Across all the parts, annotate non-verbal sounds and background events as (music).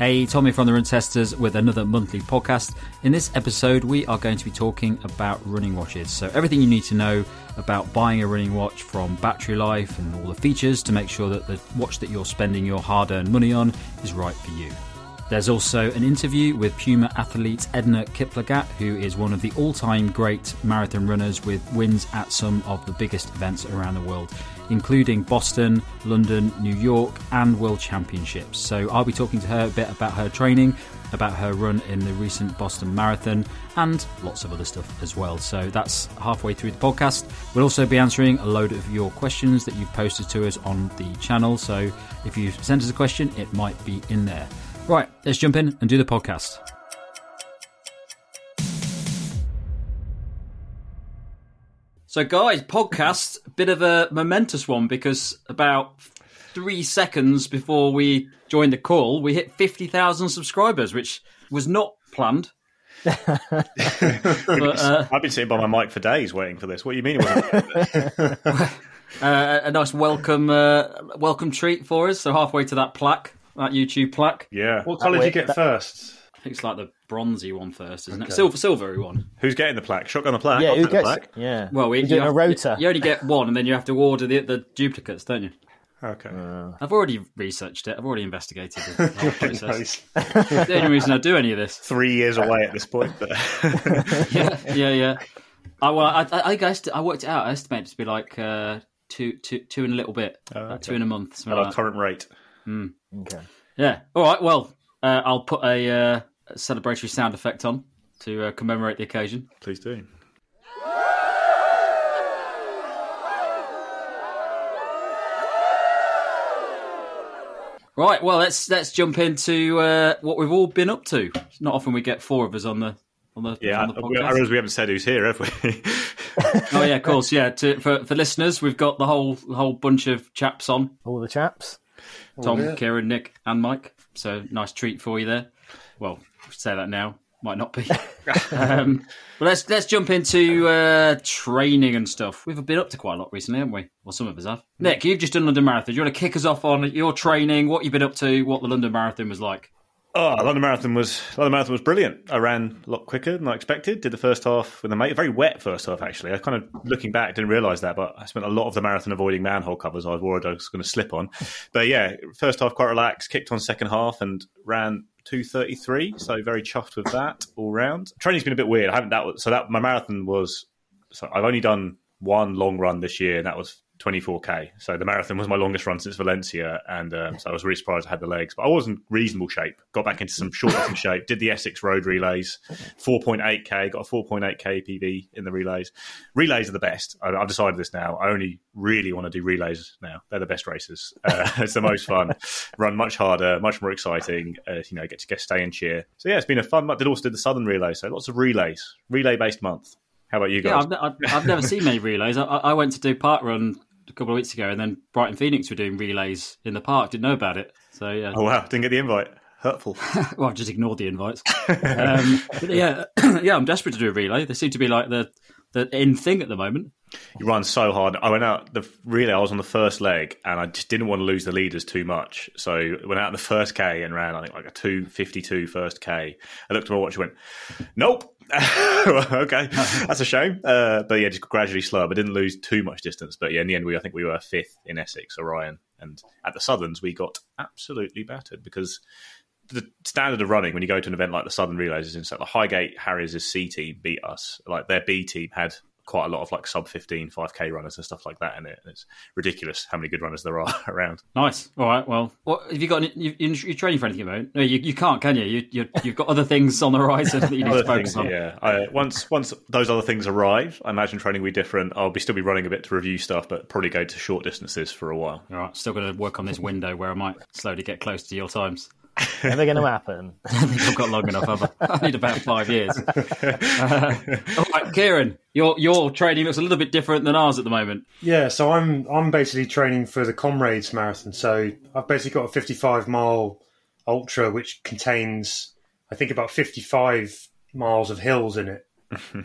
Hey, Tommy from the Run Testers with another monthly podcast. In this episode, we are going to be talking about running watches. So, everything you need to know about buying a running watch from battery life and all the features to make sure that the watch that you're spending your hard earned money on is right for you. There's also an interview with Puma athlete Edna Kiplagat, who is one of the all time great marathon runners with wins at some of the biggest events around the world, including Boston, London, New York, and World Championships. So I'll be talking to her a bit about her training, about her run in the recent Boston Marathon, and lots of other stuff as well. So that's halfway through the podcast. We'll also be answering a load of your questions that you've posted to us on the channel. So if you send us a question, it might be in there. Right, let's jump in and do the podcast. So, guys, podcast, bit of a momentous one because about three seconds before we joined the call, we hit 50,000 subscribers, which was not planned. (laughs) but, uh, I've been sitting by my mic for days waiting for this. What do you mean? (laughs) uh, a nice welcome, uh, welcome treat for us. So halfway to that plaque, that YouTube plaque. Yeah. What colour did you get that... first? I think it's like the bronzy one first, isn't okay. it? Silver, silvery one. Who's getting the plaque? Shotgun the plaque. Yeah, who gets? Plaque. Yeah. Well, we, you doing have, a rota. You, you, only get (laughs) one, and then you have to order the, the duplicates, don't you? Okay. Uh, I've already researched it. I've already investigated the whole (laughs) process. the only reason I do any of this. Three years away at this point. But... (laughs) yeah, yeah, yeah. I, well, I, I, I guess I worked it out. I estimated it to be like uh, two, two, two in a little bit, oh, okay. two in a month. At our current rate. Mm. Okay. Yeah. All right. Well, uh, I'll put a, uh, celebratory sound effect on to uh, commemorate the occasion. Please do. Right, well let's let's jump into uh, what we've all been up to. It's not often we get four of us on the on the yeah. On the podcast. I realize we haven't said who's here, have we? (laughs) oh yeah, of course, yeah. To, for for listeners, we've got the whole the whole bunch of chaps on. All the chaps. Tom, oh, Kieran, Nick, and Mike. So nice treat for you there. Well, say that now might not be. (laughs) um, but let's let's jump into uh, training and stuff. We've been up to quite a lot recently, haven't we? Well, some of us have. Nick, you've just done London Marathon. Do you want to kick us off on your training? What you've been up to? What the London Marathon was like? Oh, London Marathon was London Marathon was brilliant. I ran a lot quicker than I expected. Did the first half with a mate, very wet first half actually. I kind of looking back didn't realise that, but I spent a lot of the marathon avoiding manhole covers. I was worried I was going to slip on, but yeah, first half quite relaxed. Kicked on second half and ran 233. So very chuffed with that all round. Training's been a bit weird. I haven't that so that my marathon was. So I've only done one long run this year, and that was 24k. So the marathon was my longest run since Valencia, and um, so I was really surprised I had the legs. But I was in reasonable shape. Got back into some short shape. Did the Essex Road relays, 4.8k. Got a 4.8k PB in the relays. Relays are the best. I, have decided this now. I only really want to do relays now. They're the best races. Uh, (laughs) it's the most fun. Run much harder, much more exciting. Uh, you know, get to get stay and cheer. So yeah, it's been a fun month. Did also did the Southern relay. So lots of relays, relay based month. How about you guys? Yeah, I've, I've, never seen many relays. I, I, went to do parkrun a couple of weeks ago, and then Brighton Phoenix were doing relays in the park. Didn't know about it. So yeah. Oh wow! Didn't get the invite. Hurtful. (laughs) well, I've just ignored the invites. (laughs) um, yeah, (clears throat) yeah. I'm desperate to do a relay. They seem to be like the the in thing at the moment. You run so hard. I went out the relay. I was on the first leg, and I just didn't want to lose the leaders too much. So I went out the first K and ran I think like a two fifty two first K. I looked at my watch and went, "Nope." (laughs) okay, (laughs) that's a shame. Uh, but yeah, just gradually slower, but didn't lose too much distance. But yeah, in the end, we I think we were fifth in Essex, Orion, and at the Southerns we got absolutely battered because the standard of running when you go to an event like the Southern Relays is insane. The Highgate Harriers' C team beat us. Like their B team had quite a lot of like sub 15 5k runners and stuff like that in it it's ridiculous how many good runners there are (laughs) around. Nice. All right well. What have you got any, you, you, are training for anything about no you, you can't can you, you you have got other things on the horizon that you need to focus things, on. yeah. I, once once those other things arrive i imagine training will be different. I'll be still be running a bit to review stuff but probably go to short distances for a while. All right still going to work on this window where i might slowly get close to your times Never going to happen. (laughs) I think I've got long enough, have I? I need about five years. Uh, all right, Kieran, your your training looks a little bit different than ours at the moment. Yeah, so I'm I'm basically training for the Comrades Marathon. So I've basically got a 55 mile ultra, which contains I think about 55 miles of hills in it.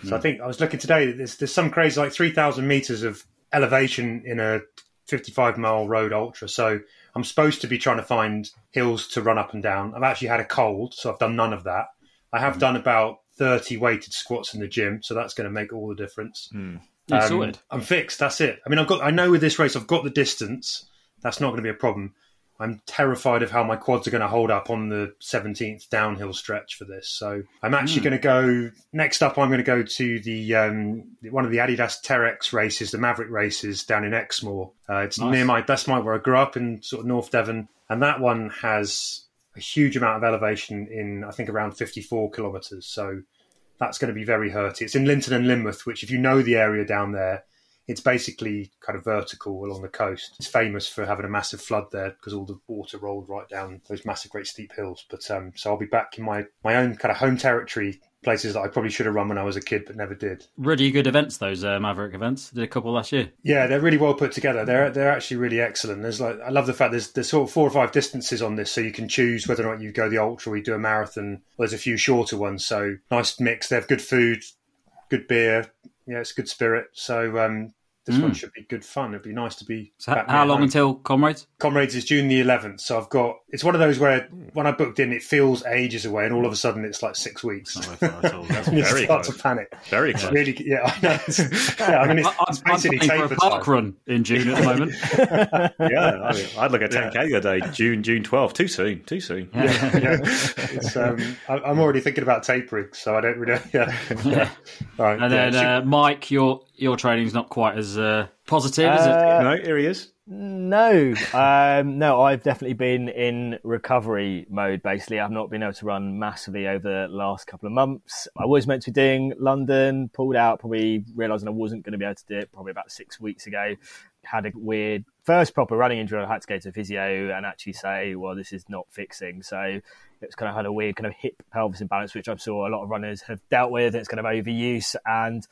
so I think I was looking today. There's there's some crazy like 3,000 meters of elevation in a 55 mile road ultra. So I'm supposed to be trying to find hills to run up and down. I've actually had a cold, so I've done none of that. I have done about 30 weighted squats in the gym, so that's going to make all the difference. Yeah, Um. I'm fixed. That's it. I mean, I've got. I know with this race, I've got the distance. That's not going to be a problem. I'm terrified of how my quads are going to hold up on the 17th downhill stretch for this. So I'm actually going to go next up. I'm going to go to the um, one of the Adidas Terrex races, the Maverick races down in Exmoor. Uh, it's Nice. near my. That's my where I grew up in sort of North Devon, and that one has a huge amount of elevation in I think around 54 kilometres. So that's going to be very hurty. It's in Lynton and Lynmouth, which if you know the area down there, it's basically kind of vertical along the coast. It's famous for having a massive flood there because all the water rolled right down those massive, great steep hills. But um, so I'll be back in my my own kind of home territory, places that I probably should have run when I was a kid but never did. Really good events, those uh, Maverick events. Did a couple last year. Yeah, they're really well put together. They're they're actually really excellent. There's like I love the fact there's there's sort of four or five distances on this, so you can choose whether or not you go the ultra or you do a marathon. There's a few shorter ones, so nice mix. They have good food, good beer. Yeah, it's good spirit. So um, this one should be good fun. It'd be nice to be. So back how long home. until Comrades? Comrades is June the 11th, so I've got. It's one of those where when I booked in, it feels ages away, and all of a sudden it's like six weeks. (laughs) That's you start close. to panic. Very It's close. really, yeah, I know. (laughs) Yeah, I mean, it's, I- I'm, it's I'm basically paying for a park time. run in June at the moment. (laughs) yeah, I mean, I'd look at 10k the other day, June June 12th. Too soon, too soon. yeah, it's, um, I- I'm already thinking about tapering, so I don't really. Yeah, yeah. All right, And yeah, then so- uh, Mike, your your training's not quite as uh, positive, is it? Uh, no, here he is. No, (laughs) um, no, I've definitely been in recovery mode. Basically, I've not been able to run massively over the last couple of months. I was meant to be doing London, pulled out, probably realising I wasn't going to be able to do it probably about six weeks ago. Had a weird first proper running injury. I had to go to physio and actually say, well, this is not fixing. So it's kind of had a weird kind of hip pelvis imbalance, which I'm sure a lot of runners have dealt with. It's kind of overuse and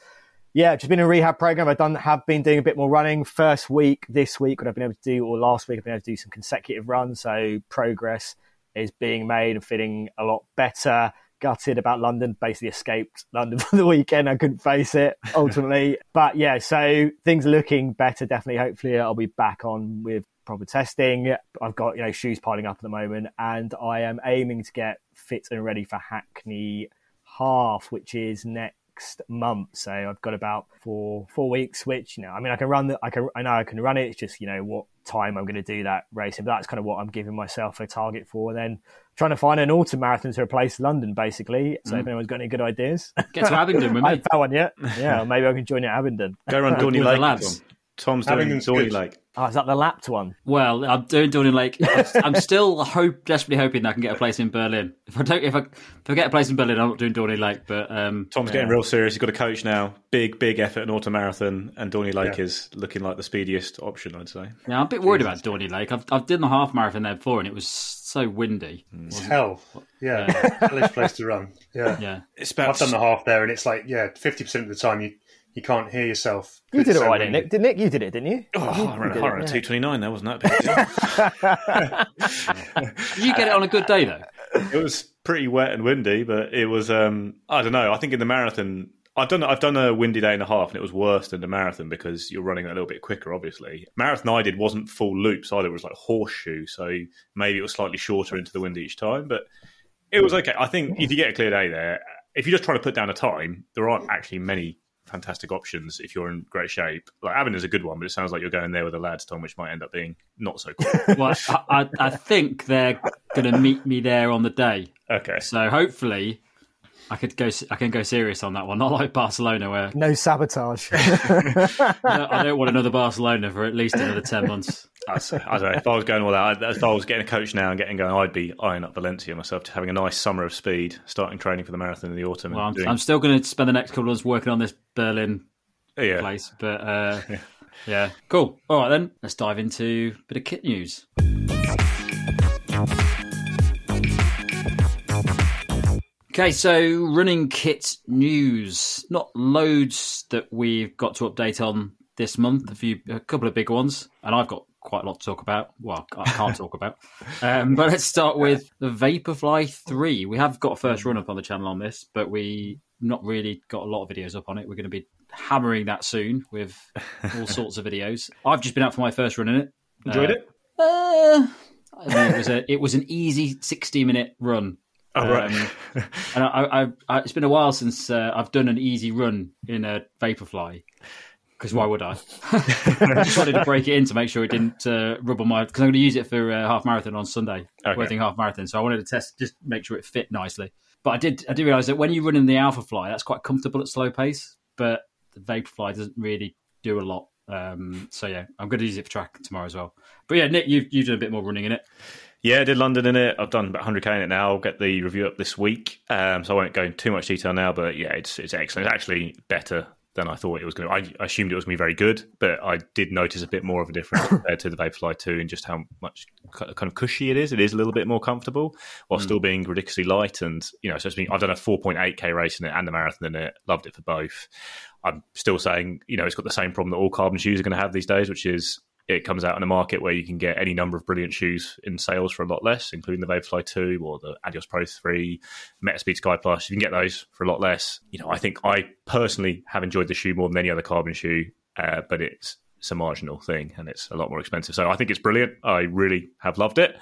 yeah, just been in a rehab program. I've done have been doing a bit more running. First week this week, what I've been able to do, or last week, I've been able to do some consecutive runs. So progress is being made and feeling a lot better. Gutted about London, basically escaped London (laughs) for the weekend. I couldn't face it ultimately, (laughs) but yeah, so things are looking better. Definitely, hopefully, I'll be back on with proper testing. I've got you know shoes piling up at the moment, and I am aiming to get fit and ready for Hackney half, which is next month. So I've got about four four weeks, which you know, I mean, I can run the, I can, I know I can run it. It's just you know what time I'm going to do that racing. But that's kind of what I'm giving myself a target for. And then trying to find an autumn marathon to replace London, basically. So if mm. anyone's got any good ideas, Get to Abingdon with (laughs) I me. haven't found one yet. (laughs) Yeah, maybe I can join you at Abingdon. Go run (laughs) Dorney With the Lake. lads. Tom's doing Abingdon's Dorney good. Lake. Oh, is that the lapped one? Well, I'm doing Dorney Lake. I'm- I'm still hope, desperately hoping that I can get a place in Berlin. If I don't, if I, if I get a place in Berlin, I'm not doing Dorney Lake. But um, Tom's getting real serious. He's got a coach now. Big, big effort in autumn marathon, and Dorney Lake Yeah. is looking like the speediest option, I'd say. yeah, I'm a bit worried about Dorney Lake. I've I've done the half marathon there before, and it was so windy. It's hell. Yeah, hellish place to run. Yeah. Yeah, It's about I've done the half there, and it's like yeah, fifty percent of the time you you can't hear yourself. You did it so right, didn't windy. Nick? Did Nick? You did it, didn't you? Oh, I ran, did I it, ran a yeah. 229 there, wasn't that big? (laughs) did you get it on a good day though? it was pretty wet and windy, but it was, um, I don't know. I think in the marathon, I've done, I've done a windy day and a half, and it was worse than the marathon because you're running a little bit quicker, obviously. Marathon I did wasn't full loops either, it was like horseshoe, so maybe it was slightly shorter into the wind each time, but it was okay. I think if you get a clear day there, if you're just trying to put down a time, there aren't actually many fantastic options if you're in great shape. Like Avon is a good one, but it sounds like you're going there with the lads, Tom, which might end up being not so cool. (laughs) Well, I, I, I think they're going to meet me there on the day. okay. So hopefully, I could go. I can go serious on that one. (laughs) Not like Barcelona, where No sabotage. (laughs) I don't, want another Barcelona for at least another ten months. I I don't know. If I was going all out, if I was getting a coach now and getting going, I'd be eyeing up Valencia myself, having a nice summer of speed, starting training for the marathon in the autumn. Well, I'm, doing, I'm still going to spend the next couple of months working on this Berlin yeah. place, but uh, yeah, cool. All right, then let's dive into a bit of kit news. Okay, so running kit news. Not loads that we've got to update on this month. A few, a couple of big ones, and I've got quite a lot to talk about. Well, I can't talk about. (laughs) Um, but let's start with the Vaporfly Three. We have got a first run up on the channel on this, but we not really got a lot of videos up on it. We're going to be hammering that soon with all (laughs) sorts of videos. I've just been out for my first run in it. Enjoyed Uh, it? Uh, it was a it was an easy sixty minute run. Oh, right. Um, and I, I, I, it's been a while since uh, I've done an easy run in a Vaporfly. Because why would I? (laughs) I just wanted to break it in to make sure it didn't uh, rub on my. Because I'm going to use it for uh, half marathon on Sunday, Okay. Worthing half marathon. So I wanted to test, just make sure it fit nicely. But I did, I did realize that when you run in the Alphafly, that's quite comfortable at slow pace. But the Vaporfly doesn't really do a lot. Um, so yeah, I'm going to use it for track tomorrow as well. But yeah, Nick, you've you've done a bit more running in it. Yeah, I did London in it. I've done about 100k in it now. I'll get the review up this week, um, so I won't go into too much detail now. But yeah, it's it's excellent. It's actually better than I thought it was going to. I assumed it was going to be very good, but I did notice a bit more of a difference (coughs) compared to the Vaporfly 2 and just how much kind of cushy it is. It is a little bit more comfortable while still being ridiculously light. And you know, so it's been I've done a 4.8k race in it and the marathon in it. Loved it for both. I'm still saying, you know, it's got the same problem that all carbon shoes are going to have these days, which is it comes out in a market where you can get any number of brilliant shoes in sales for a lot less, including the Vaporfly 2 or the Adios Pro 3, Metaspeed Sky Plus. You can get those for a lot less. You know, I think I personally have enjoyed the shoe more than any other carbon shoe, uh, but it's it's a marginal thing and it's a lot more expensive. So I think it's brilliant. I really have loved it.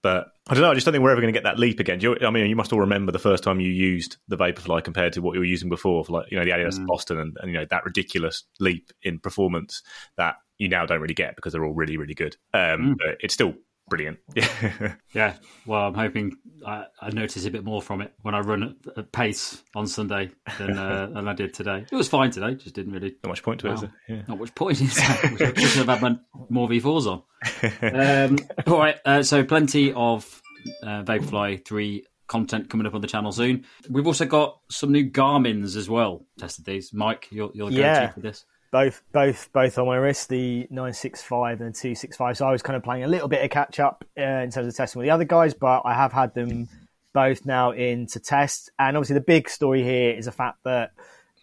But I don't know. I just don't think we're ever going to get that leap again. Do you, I mean, you must all remember the first time you used the Vaporfly compared to what you were using before, for like you know the Adidas Boston, and, and you know that ridiculous leap in performance that you now don't really get because they're all really really good. Um, But it's still brilliant. Yeah, (laughs) Yeah, well, I'm hoping I, I notice a bit more from it when I run at, at pace on Sunday than (laughs) uh, than I did today. It was fine today, just didn't really Not much point to it, is Wow. there? Yeah. Not much point is that. (laughs) I should have had my more V4s on. Um, all right, uh, so plenty of uh, Vaporfly 3 content coming up on the channel soon. We've also got some new Garmin's as well. Tested these. Mike, you're, you're the Yeah. go-to for this. Both both both on my wrist the 965 and 265 so i was kind of playing a little bit of catch up uh, in terms of testing with the other guys but i have had them both now in to test. And obviously the big story here is the fact that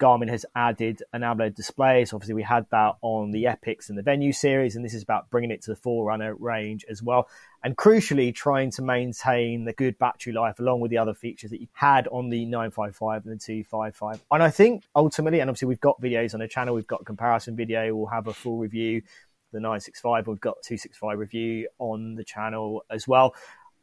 garmin has added an AMOLED display. So obviously we had that on the Epix and the Venu series and this is about bringing it to the forerunner range as well. And crucially trying to maintain the good battery life along with the other features that you had on the 955 and the 255 and i think ultimately and obviously we've got videos on the channel we've got a comparison video we'll have a full review. The 965 we've got 265 review on the channel as well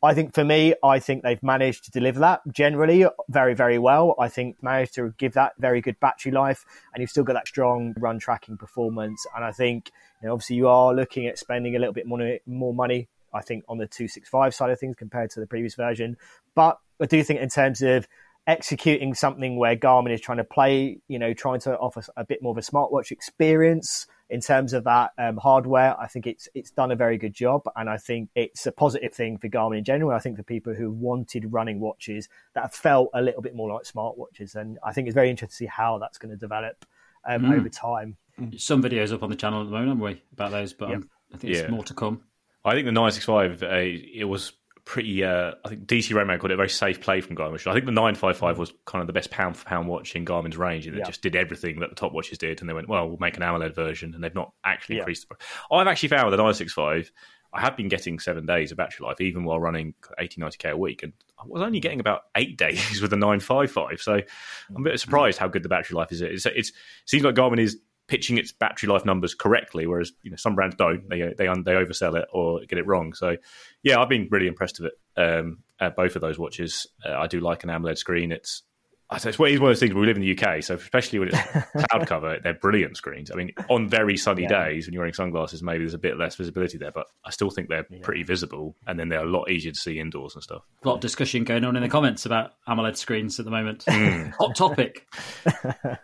I think for me, I think they've managed to deliver that generally very, very well. I think managed to give that very good battery life, and you've still got that strong run tracking performance. And I think, you know, obviously, you are looking at spending a little bit more more money. I think on the 265 side of things compared to the previous version, but I do think in terms of executing something where Garmin is trying to play, you know, trying to offer a bit more of a smartwatch experience in terms of that um, hardware. I think it's it's done a very good job, and I think it's a positive thing for Garmin in general. I think for people who wanted running watches that felt a little bit more like smartwatches, and I think it's very interesting to see how that's going to develop um, over time. Some videos up on the channel at the moment, aren't we, about those? But um, I think Yeah. there's more to come. I think the 965, uh, it was pretty. Uh, I think DC Rainmaker called it a very safe play from Garmin. I think the 955 was kind of the best pound for pound watch in Garmin's range, and it Yeah. just did everything that the top watches did. And they went, well, we'll make an AMOLED version, and they've not actually Yeah. increased the. Price. I've actually found with the 965, I have been getting seven days of battery life, even while running 80, 90k a week, and I was only getting about eight (laughs) days with the 955. So I'm a bit surprised how good the battery life is. It's, it's it seems like Garmin is pitching its battery life numbers correctly, whereas you know some brands don't. They they they oversell it or get it wrong. So yeah, I've been really impressed with it. Um, both of those watches, uh, I do like an AMOLED screen. It's it's one of those things. We live in the UK, so especially when it's cloud cover, (laughs) they're brilliant screens. I mean, on very sunny Yeah. days when you're wearing sunglasses, maybe there's a bit less visibility there, but I still think they're pretty visible, and then they're a lot easier to see indoors and stuff. A lot of discussion going on in the comments about AMOLED screens at the moment. Hmm. (laughs) Hot topic. (laughs)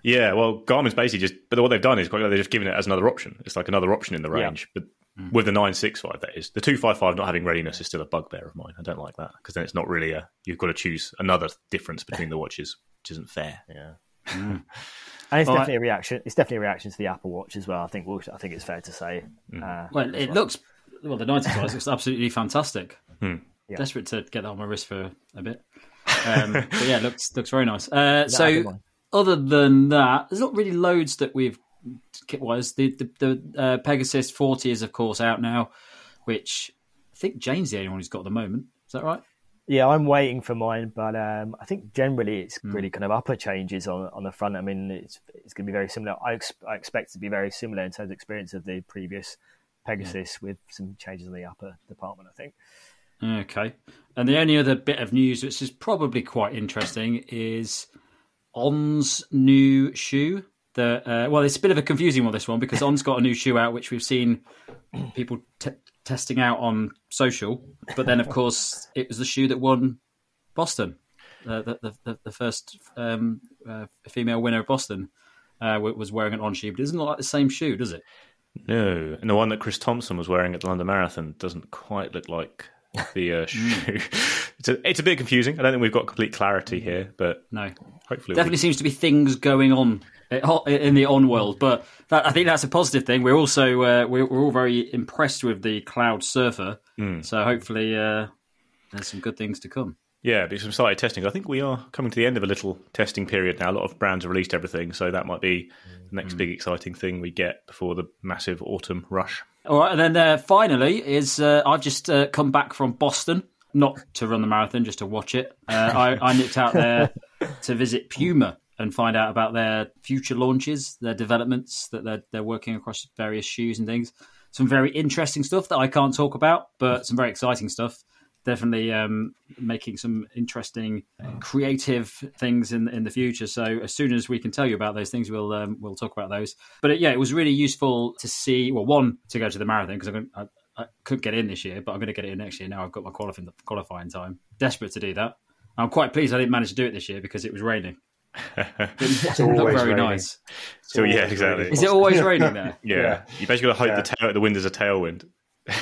Yeah, well, Garmin's basically just, but what they've done is quite they've just given it as another option. It's like another option in the Yeah. range, but with the 965, that is. The 255 not having readiness is still a bugbear of mine. I don't like that because then it's not really a, you've got to choose another difference between the watches, which isn't fair. Yeah. (laughs) And it's All right. definitely a reaction. It's definitely a reaction to the Apple Watch as well. I think. we'll- I think it's fair to say. Uh, Well, it looks well. The 95 looks absolutely fantastic. Hmm. Yeah. Desperate to get that on my wrist for a bit. (laughs) Um, but yeah, it looks looks very nice. Uh, that a good so, other than that, there's not really loads that we've kit wise. The the, the uh, Pegasus 40 is of course out now, which I think Jane's the only one who's got at the moment. Is that right? Yeah, I'm waiting for mine, but um, I think generally it's Hmm. really kind of upper changes on on the front. I mean, it's it's going to be very similar. I, ex- I expect it to be very similar in terms of experience of the previous Pegasus with some changes in the upper department. I think. Okay. And the only other bit of news which is probably quite interesting is On's new shoe. The uh, well, it's a bit of a confusing one this one because On's got a new shoe out which we've seen people t- testing out on social, but then of course it was the shoe that won Boston, uh, the, the, the first um, uh, female winner of Boston uh, was wearing an On shoe, but it doesn't look like the same shoe, does it? No, and the one that Chris Thompson was wearing at the London Marathon doesn't quite look like the uh, (laughs) shoe. it's a it's a bit confusing. I don't think we've got complete clarity here, but No, hopefully definitely we- seems to be things going on in the on world, but that, I think that's a positive thing. We're also uh, we're, we're all very impressed with the Cloudsurfer, so hopefully uh, there's some good things to come. Yeah, do some started testing. I think we are coming to the end of a little testing period now. A lot of brands have released everything, so that might be the next big exciting thing we get before the massive autumn rush. All right, and then uh, finally is uh, I've just uh, come back from Boston, not to run the marathon, just to watch it. Uh, I, I nipped out there (laughs) to visit Puma and find out about their future launches, their developments that they're they're working across various shoes and things. Some very interesting stuff that I can't talk about, but some very exciting stuff. Definitely um, making some interesting, creative things in in the future. So as soon as we can tell you about those things, we'll um, we'll talk about those. But uh, yeah, it was really useful to see. Well, one to go to the marathon because I'm. I, I couldn't get in this year, but I'm going to get it in next year. Now I've got my qualifying qualifying time. Desperate to do that. I'm quite pleased I didn't manage to do it this year because it was raining. (laughs) It didn't always very raining. nice. So yeah, exactly. raining. Is it always raining there? (laughs) Yeah, Yeah. you basically got to hope Yeah. the tail, the wind is a tailwind.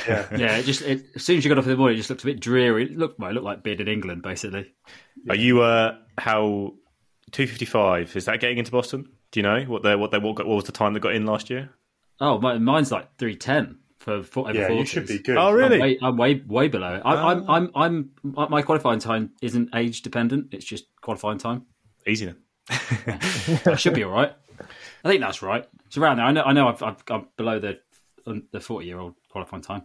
Yeah. (laughs) Yeah, it just it, as soon as you got off in the morning, it just looked a bit dreary. It looked well, it looked like beard in England, basically. Are you uh how two fifty five is that getting into Boston? Do you know what they what they what, got- what was the time that got in last year? Oh, my, mine's like three ten for, for over Yeah, 40s. you should be good. Oh, I'm really? way, I'm way way below. it. I, I'm I'm I'm my my qualifying time isn't age dependent. It's just qualifying time. Easy then. I should be all right. I think that's right. It's around there. I know. I know. I've, I'm below the the 40 year old qualifying time.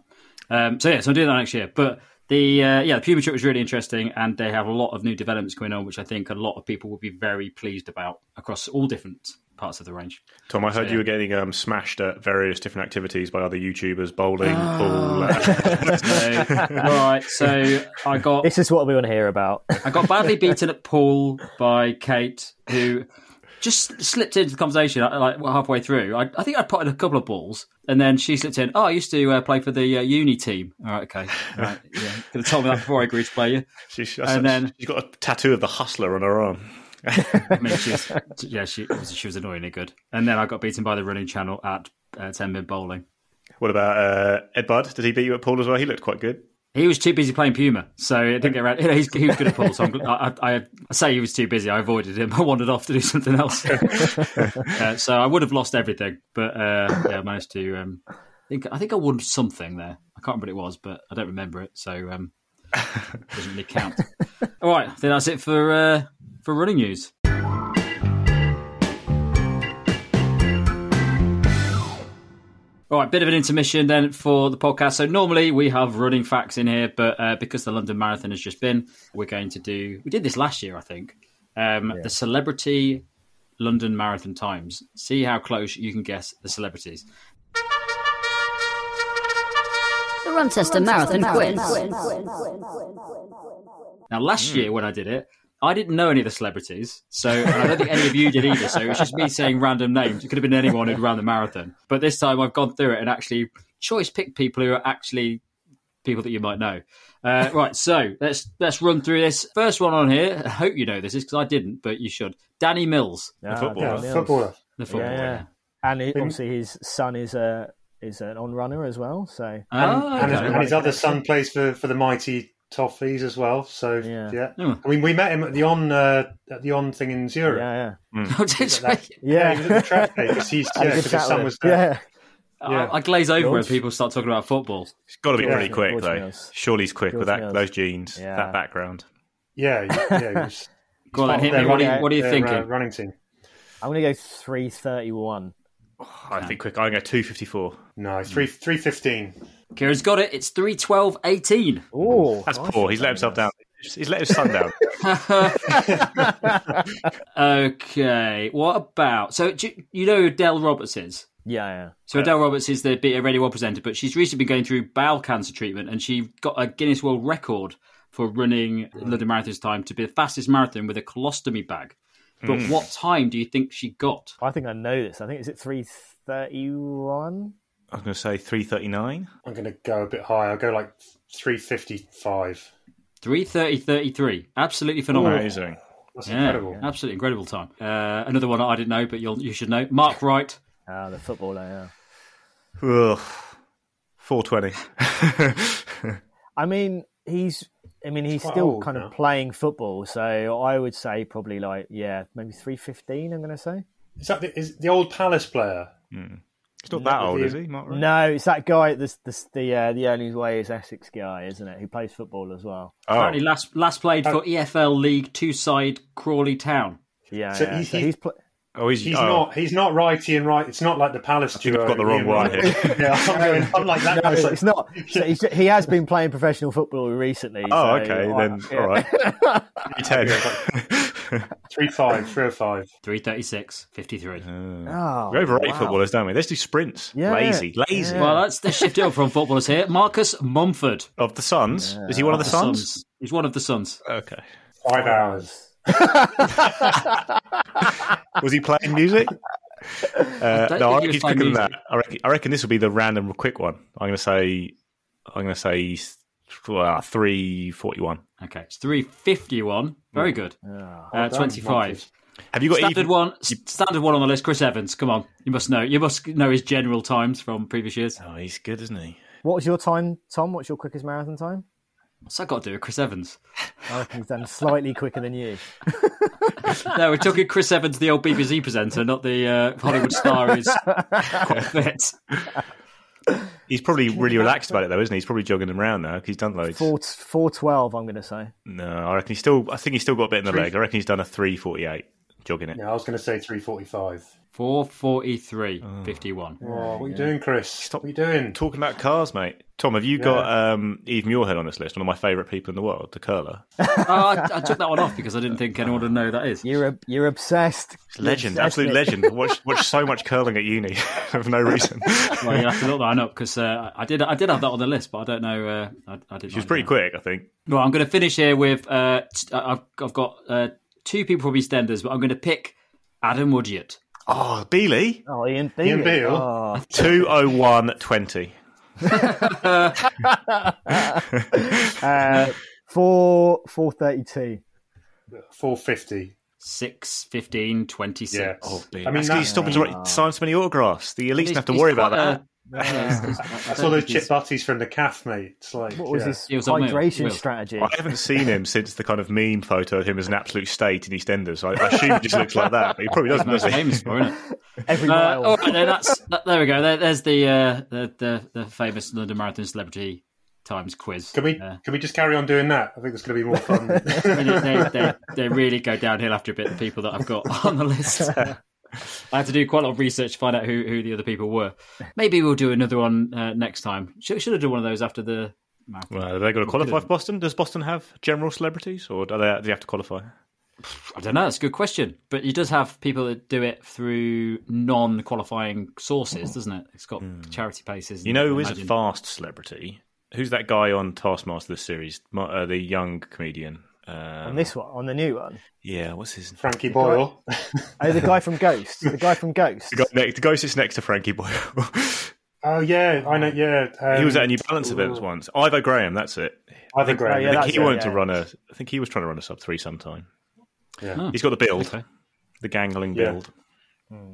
Um, so yeah, so I'm doing that next year. But the uh, yeah, the Puma trip was really interesting, and they have a lot of new developments going on, which I think a lot of people will be very pleased about across all different parts of the range. Tom, I heard yeah. you were getting um, smashed at various different activities by other YouTubers, bowling, Ah. pool. (laughs) Uh, So, all right, so I got This is what we want to hear about. I got badly beaten at pool by Kate, who just slipped into the conversation uh, like halfway through. I, I think I put in a couple of balls, and then she slipped in. Oh, I used to uh, play for the uh, uni team. All right, okay, all right, yeah. Could have told me that before I agreed to play you. she's, And then- she's got a tattoo of the hustler on her arm. (laughs) I mean, she was, yeah, she she was annoyingly good. And then I got beaten by the running channel at uh, ten mid bowling. What about uh, Ed Bud? Did he beat you at pool as well? He looked quite good. He was too busy playing Puma, so it didn't get around. He's, he was good at pool, so I'm, I, I, I say he was too busy. I avoided him. (laughs) I wandered off to do something else. (laughs) uh, so I would have lost everything, but uh, yeah, I managed to. Um, I think I think I won something there. I can't remember what it was, but I don't remember it, so um, doesn't really count. All right, I think that's it for uh, for running news. All right, bit of an intermission then for the podcast. So normally we have running facts in here, but uh, because the London Marathon has just been, we're going to do. We did this last year, I think. Um, The celebrity London Marathon times. See how close you can guess the celebrities. The Runchester Marathon Quiz. Now, last year when I did it, I didn't know any of the celebrities, so and I don't think any of you did either. So it was just me saying random names. It could have been anyone who'd ran the marathon, but this time I've gone through it and actually choice picked people who are actually people that you might know. Uh, right, so let's let's run through this. First one on here. I hope you know this is because I didn't, but you should. Danny Mills, Ah, footballer. Yeah, Mills. footballer. the footballer. Yeah, yeah. and he, obviously his son is a is an on runner as well. So Oh, and, his, okay. and his other son plays for, for the mighty Toffees as well. So Yeah. yeah, Hmm. I mean we met him at the on uh, at the on thing in Zurich. yeah, yeah, Oh, did you? Yeah, yeah. he was at the track day because he's (laughs) yeah, good 'cause chat his son was there. I, Yeah. I glaze over when people start talking about football. It's got to be Yeah. pretty quick George though. Mills. Surely he's quick with that Mills. those genes, Yeah. that background. Yeah, yeah. yeah he (laughs) was, Go on, then, part of hit me. What, are you, what are you their, thinking? Uh, running team. I'm going to go three thirty one. I think quick. I'm going to two fifty four. No, three three fifteen. Kieran's got it. It's three twelve eighteen. Oh, That's poor. He's let himself down. He's let his son down. (laughs) (laughs) Okay, what about so do you, you know who Dell Roberts is? Yeah, yeah. So Adele Roberts is the Be a Radio One presenter, but she's recently been going through bowel cancer treatment, and she got a Guinness World Record for running mm. London Marathon's time to be the fastest marathon with a colostomy bag. But Mm. what time do you think she got? I think I know this. I think is it three thirty-one. I'm going to say 339. I'm going to go a bit higher. I'll go like 355. Three thirty thirty three. Absolutely phenomenal. Amazing. That's Yeah, incredible. absolutely incredible time. Uh, another one I didn't know, but you'll you should know. Mark Wright, Ah, the footballer. Yeah. Ugh. 420. (laughs) I mean, he's. I mean, he's still kind now. of playing football, so I would say probably like yeah, maybe three fifteen. I'm going to say. Is that the, is the old Palace player? He's not that old, with is he? Mark Wright? No, it's that guy. The the the, uh, the only way is Essex guy, isn't it? Who plays football as well. Oh, apparently last last played for EFL League two side Crawley Town. Yeah, So yeah. he- so he- he's pl- oh he's, He's oh. not. He's not righty and right. It's not like the Palace think duo. I've got the wrong Ian one here. (laughs) yeah, I'm (laughs) going. I'm like that. No, person. it's not. So he's, he has been playing professional football recently. Oh, so okay. I- Then, yeah. all right. (laughs) 310. Three five, three oh five. 336, 53. Oh, we overrate wow. footballers, don't we? Let's do sprints. Yeah. Lazy. Lazy. Yeah. Well, let's, let's shift it up from footballers here. Marcus Mumford. Of the Sons? Is he one of the Sons? Sons. He's one of the Sons. Okay. Five hours. (laughs) Was he playing music? Uh, don't no, I reckon he's playing quicker than that. I reckon, I reckon this will be the random quick one. I'm going to say, I'm going to say uh, three forty-one. Okay, it's 351. Very good. Uh, 25. Have you got Standard even? one, standard one on the list. Chris Evans. Come on, you must know. You must know his general times from previous years. Oh, he's good, isn't he? What was your time, Tom? What's your quickest marathon time? What's that got to do with Chris Evans? I reckon he's done slightly quicker than you. (laughs) no, we're talking Chris Evans, the old BBC presenter, not the uh, Hollywood star who's quite fit. He's probably really relaxed about it, though, isn't he? He's probably jogging him around now 'cause he's done loads. Four four twelve. I'm going to say. No, I reckon he's still. I think he's still got a bit in the Three- leg. I reckon he's done a three forty-eight jogging it. Yeah, I was going to say three forty-five. 443, 51. Oh, what are you doing, Chris? Stop. What are you doing? Talking about cars, mate. Tom, have you got um, Eve Muirhead on this list? One of my favourite people in the world, the curler. (laughs) Oh, I, I took that one off because I didn't think anyone would know who that is. You're a, you're obsessed. You're Legend, obsessed, absolute legend. Watched watched so much curling at uni (laughs) for no reason. (laughs) Well, you have to look that one up because uh, I did. I did have that on the list, but I don't know. Uh, I, I didn't. She was pretty quick, I think. Well, I'm going to finish here with. Uh, t- I've, I've got uh, two people from EastEnders, but I'm going to pick Adam Woodyatt. Oh, Bealey, Oh, Ian Beale. Ian Beale? Oh, two oh one twenty. (laughs) uh, four four thirty two. Four fifty. 6, 15, 26. Yeah. Oh, Bealey. I mean, That's 'cause that- he's stopping to write- sign so many autographs. The elites He's- don't have to worry about quite that. a- Yeah, (laughs) I saw those chip butties from the calf, mate. It's like What was yeah. his was hydration Mill. strategy? I haven't seen him since the kind of meme photo of him as an absolute state in EastEnders. So I, I assume he just looks like that, but he probably doesn't, Most does he? famous for, isn't it? Every Uh, mile. all right, then that's that, there. We go. There, there's the, uh, the the the famous London Marathon celebrity times quiz. Can we Uh, can we just carry on doing that? I think it's going to be more fun. (laughs) they, they, they, they (laughs) really go downhill after a bit. The people that I've got on the list. I had to do quite a lot of research to find out who, who the other people were. Maybe we'll do another one uh, next time. Should, should have done one of those after the marathon. Well, are they going to qualify for Boston? Does Boston have general celebrities, or do they, do they have to qualify? I don't know. That's a good question. But it does have people that do it through non-qualifying sources, doesn't it? It's got charity places. You know who is a fast celebrity? Who's that guy on Taskmaster this series? Uh, the young comedian. Um, on this one, on the new one. yeah, what's his? Frankie Boyle. Oh, the guy from Ghost. The guy from Ghost. (laughs) The guy, next, the guy sits next to Frankie Boyle. (laughs) Oh yeah, I know. Yeah, um, he was at a New Balance event once. Ivo Graham, that's it. I think Oh, Graham. yeah, I think he it, wanted to run a. I think he was trying to run a sub three sometime. Yeah. He's got the build, Okay. the gangling Yeah. build.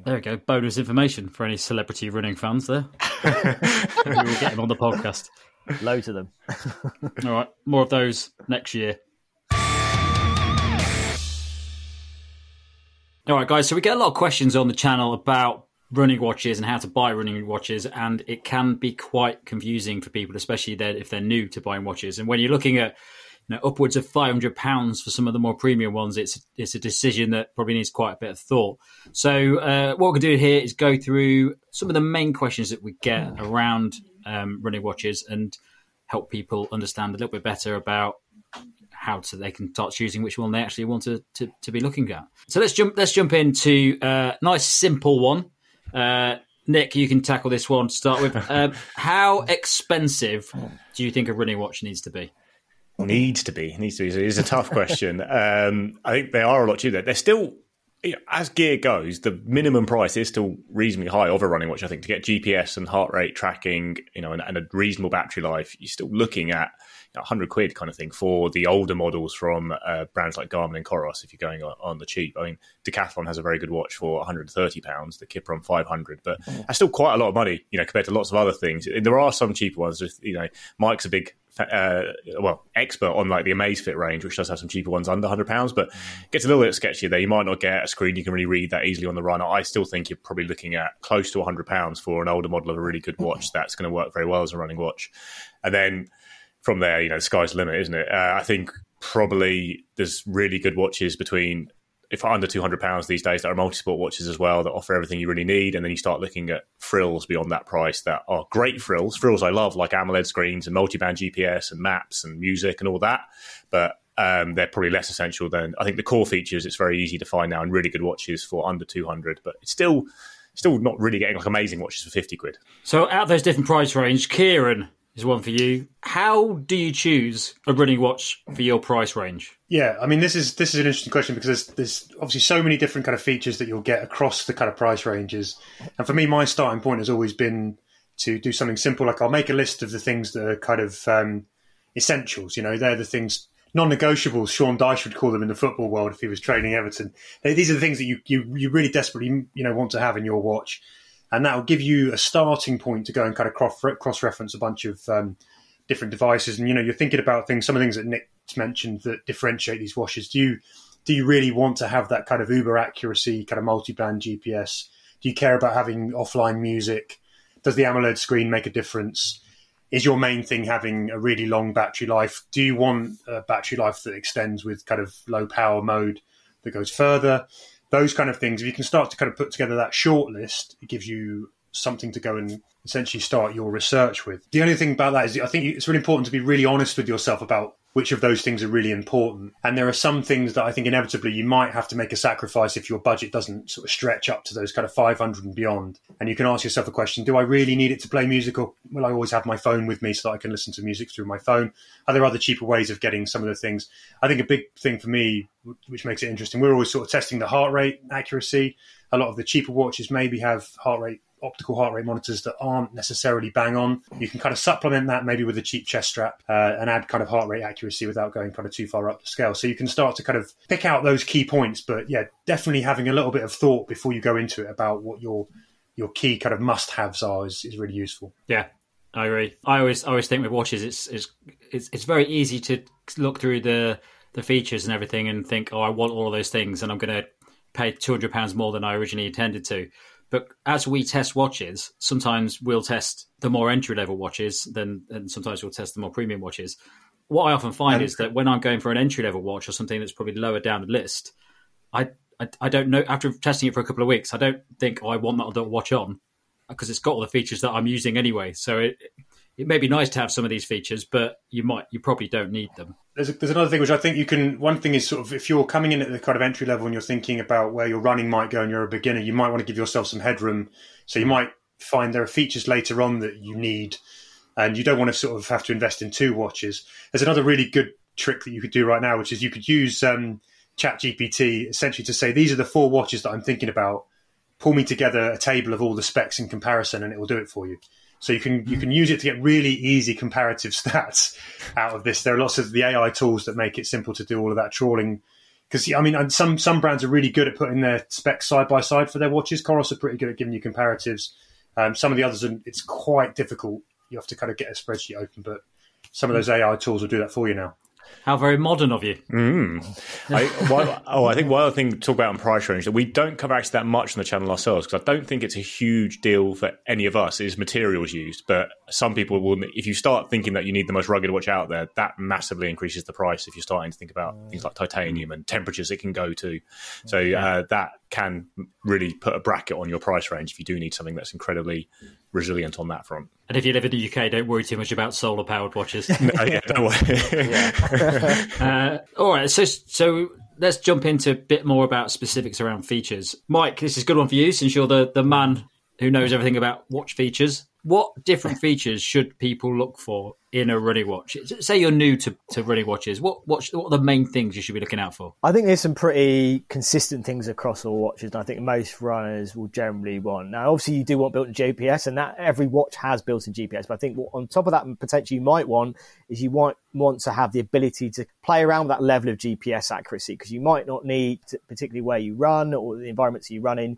There we go. Bonus information for any celebrity running fans there. (laughs) we will get him on the podcast. Loads of them. All right. More of those next year. All right, guys. So we get a lot of questions on the channel about running watches and how to buy running watches, and it can be quite confusing for people, especially if they're new to buying watches. And when you're looking at you know, upwards of five hundred pounds for some of the more premium ones, it's it's a decision that probably needs quite a bit of thought. So uh, what we're do here is go through some of the main questions that we get around um, running watches and help people understand a little bit better about how to they can start choosing which one they actually want to, to, to be looking at. So let's jump let's jump into a nice simple one. Uh, Nick, you can tackle this one to start with. (laughs) Um, how expensive do you think a running watch needs to be? Needs to be. Needs to be. It's a tough question. (laughs) um, I think they are a lot cheaper. They're still, you know, as gear goes, the minimum price is still reasonably high of a running watch. I think to get GPS and heart rate tracking, you know, and, and a reasonable battery life, you're still looking at 100 quid kind of thing for the older models from uh, brands like Garmin and Coros. If you're going on, on, the cheap, I mean, Decathlon has a very good watch for 130 pounds. The Kiprun 500, but that's still quite a lot of money, you know, compared to lots of other things. There are some cheaper ones. Just you know, Mike's a big uh, well, expert on like the Amazfit range, which does have some cheaper ones under hundred pounds, but it gets a little bit sketchy there. You might not get a screen you can really read that easily on the run. I still think you're probably looking at close to hundred pounds for an older model of a really good watch that's going to work very well as a running watch. And then from there, you know, the sky's the limit, isn't it? Uh, I think probably there's really good watches between if under two hundred pounds these days, there are multi-sport watches as well that offer everything you really need, and then you start looking at frills beyond that price that are great frills, frills I love like AMOLED screens and multi-band GPS and maps and music and all that, but um, they're probably less essential than I think the core features. It's very easy to find now and really good watches for under two hundred, but it's still still not really getting like amazing watches for fifty quid. So out of those different price range, Kieran, is one for you. How do you choose a running watch for your price range? Yeah, I mean this is this is an interesting question because there's there's obviously so many different kind of features that you'll get across the kind of price ranges. And for me, my starting point has always been to do something simple. Like I'll make a list of the things that are kind of um, essentials. You know, they're the things non-negotiables. Sean Dyche would call them in the football world if he was training Everton. These are the things that you you, you really desperately you know want to have in your watch and that will give you a starting point to go and kind of cross reference a bunch of um, different devices. And you know, you're thinking about things, some of the things that Nick's mentioned that differentiate these washes. Do you do you really want to have that kind of uber accuracy, kind of multi-band GPS? Do you care about having offline music? Does the AMOLED screen make a difference? Is your main thing having a really long battery life? Do you want a battery life that extends with kind of low power mode that goes further? Those kind of things, if you can start to kind of put together that short list, it gives you something to go and essentially start your research with. The only thing about that is I think it's really important to be really honest with yourself about which of those things are really important. And there are some things that I think inevitably you might have to make a sacrifice if your budget doesn't sort of stretch up to those kind of 500 and beyond. And you can ask yourself a question Do I really need it to play music, or will I always have my phone with me so that I can listen to music through my phone? Are there other cheaper ways of getting some of the things? I think a big thing for me, which makes it interesting, we're always sort of testing the heart rate accuracy. A lot of the cheaper watches maybe have heart rate optical heart rate monitors that aren't necessarily bang on. You can kind of supplement that maybe with a cheap chest strap uh, and add kind of heart rate accuracy without going kind of too far up the scale. So you can start to kind of pick out those key points. But yeah, definitely having a little bit of thought before you go into it about what your your key kind of must haves are is, is really useful. Yeah. I agree. I always I always think with watches, it's it's it's, it's very easy to look through the the features and everything and think, oh, I want all of those things, and I'm going to pay two hundred pounds more than I originally intended to. But as we test watches, sometimes we'll test the more entry level watches then and sometimes we'll test the more premium watches. What I often find is that when I'm going for an entry level watch or something that's probably lower down the list, I, I, I don't know. After testing it for a couple of weeks, I don't think oh, I want that watch on because it's got all the features that I'm using anyway. So it it may be nice to have some of these features, but you might you probably don't need them. There's, a, there's another thing which I think you can. One thing is sort of if you're coming in at the kind of entry level and you're thinking about where your running might go and you're a beginner, you might want to give yourself some headroom. So you might find there are features later on that you need, and you don't want to sort of have to invest in two watches. There's another really good trick that you could do right now, which is you could use um, Chat GPT essentially to say these are the four watches that I'm thinking about. Pull me together a table of all the specs in comparison, and it will do it for you. So you can you can use it to get really easy comparative (laughs) stats out of this. There are lots of the AI tools that make it simple to do all of that trawling. Because I mean, some some brands are really good at putting their specs side by side for their watches. Coros are pretty good at giving you comparatives. Um, some of the others, it's quite difficult. You have to kind of get a spreadsheet open, but some of those AI tools will do that for you now. How very modern of you. Mm. I, oh, I think one other thing to talk about on price range that we don't cover actually that much on the channel ourselves because I don't think it's a huge deal for any of us is materials used. But some people will, if you start thinking that you need the most rugged watch out there, that massively increases the price if you're starting to think about things like titanium and temperatures it can go to. So uh, that can really put a bracket on your price range if you do need something that's incredibly resilient on that front. And if you live in the UK, don't worry too much about solar powered watches. (laughs) no, yeah, don't worry. (laughs) uh, all right, so so let's jump into a bit more about specifics around features. Mike, this is a good one for you since you're the, the man who knows everything about watch features. What different features should people look for in a running watch? Say you're new to, to running watches. What, what what are the main things you should be looking out for? I think there's some pretty consistent things across all watches, and I think most runners will generally want. Now, obviously, you do want built-in GPS, and that every watch has built-in GPS. But I think on top of that, potentially you might want is you might want to have the ability to play around with that level of GPS accuracy because you might not need, to, particularly where you run or the environments you run in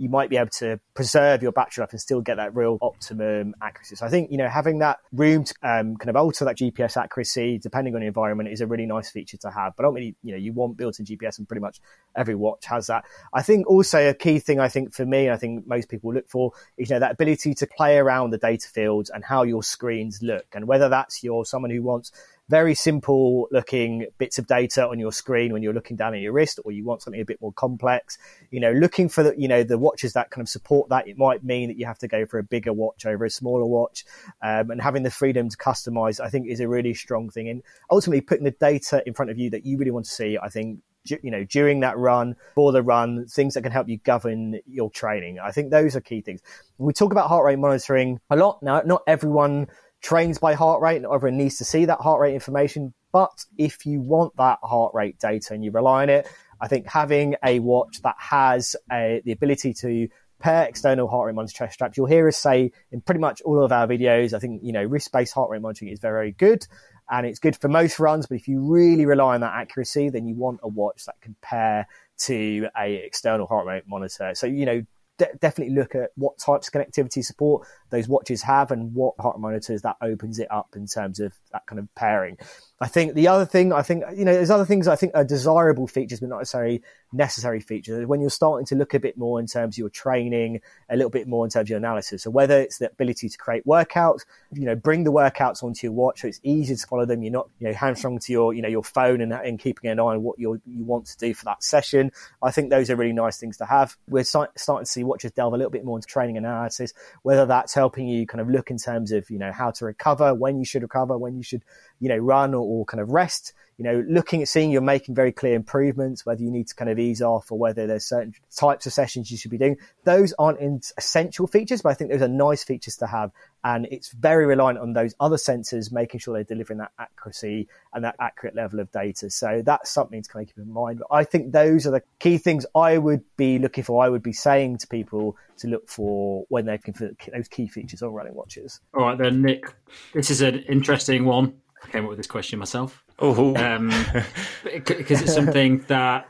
you might be able to preserve your battery life and still get that real optimum accuracy. So I think, you know, having that room to um, kind of alter that GPS accuracy depending on the environment is a really nice feature to have. But ultimately, you know, you want built-in GPS and pretty much every watch has that. I think also a key thing I think for me, I think most people look for is, you know, that ability to play around the data fields and how your screens look. And whether that's you're someone who wants very simple looking bits of data on your screen when you're looking down at your wrist, or you want something a bit more complex. You know, looking for the you know the watches that kind of support that. It might mean that you have to go for a bigger watch over a smaller watch, um, and having the freedom to customize, I think, is a really strong thing. And ultimately, putting the data in front of you that you really want to see, I think you know during that run for the run things that can help you govern your training i think those are key things we talk about heart rate monitoring a lot now not everyone trains by heart rate. Not everyone needs to see that heart rate information. But if you want that heart rate data and you rely on it, I think having a watch that has a, the ability to pair external heart rate monitoring straps, you'll hear us say in pretty much all of our videos, I think, you know, wrist-based heart rate monitoring is very good and it's good for most runs. But if you really rely on that accuracy, then you want a watch that can pair to a external heart rate monitor. So, you know, de- definitely look at what types of connectivity support those watches have and what heart monitors that opens it up in terms of that kind of pairing. I think the other thing, I think, you know, there's other things I think are desirable features, but not necessarily necessary features. When you're starting to look a bit more in terms of your training, a little bit more in terms of your analysis. So whether it's the ability to create workouts, you know, bring the workouts onto your watch so it's easy to follow them. You're not, you know, hamstrung to your, you know, your phone and, and keeping an eye on what you you want to do for that session. I think those are really nice things to have. We're start, starting to see watches delve a little bit more into training analysis, whether that's helping you kind of look in terms of, you know, how to recover, when you should recover, when you should you know, run or, or, kind of rest, you know, looking at seeing you're making very clear improvements, whether you need to kind of ease off or whether there's certain types of sessions you should be doing. Those aren't essential features, but I think those are nice features to have. And it's very reliant on those other sensors making sure they're delivering that accuracy and that accurate level of data. So that's something to kind of keep in mind. But I think those are the key things I would be looking for. I would be saying to people to look for when they're looking for those key features on running watches. All right, then, Nick, this is an interesting one. I came up with this question myself. Oh, um, (laughs) because it's something that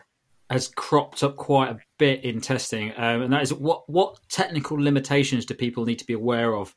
has cropped up quite a bit in testing, um, and that is what what technical limitations do people need to be aware of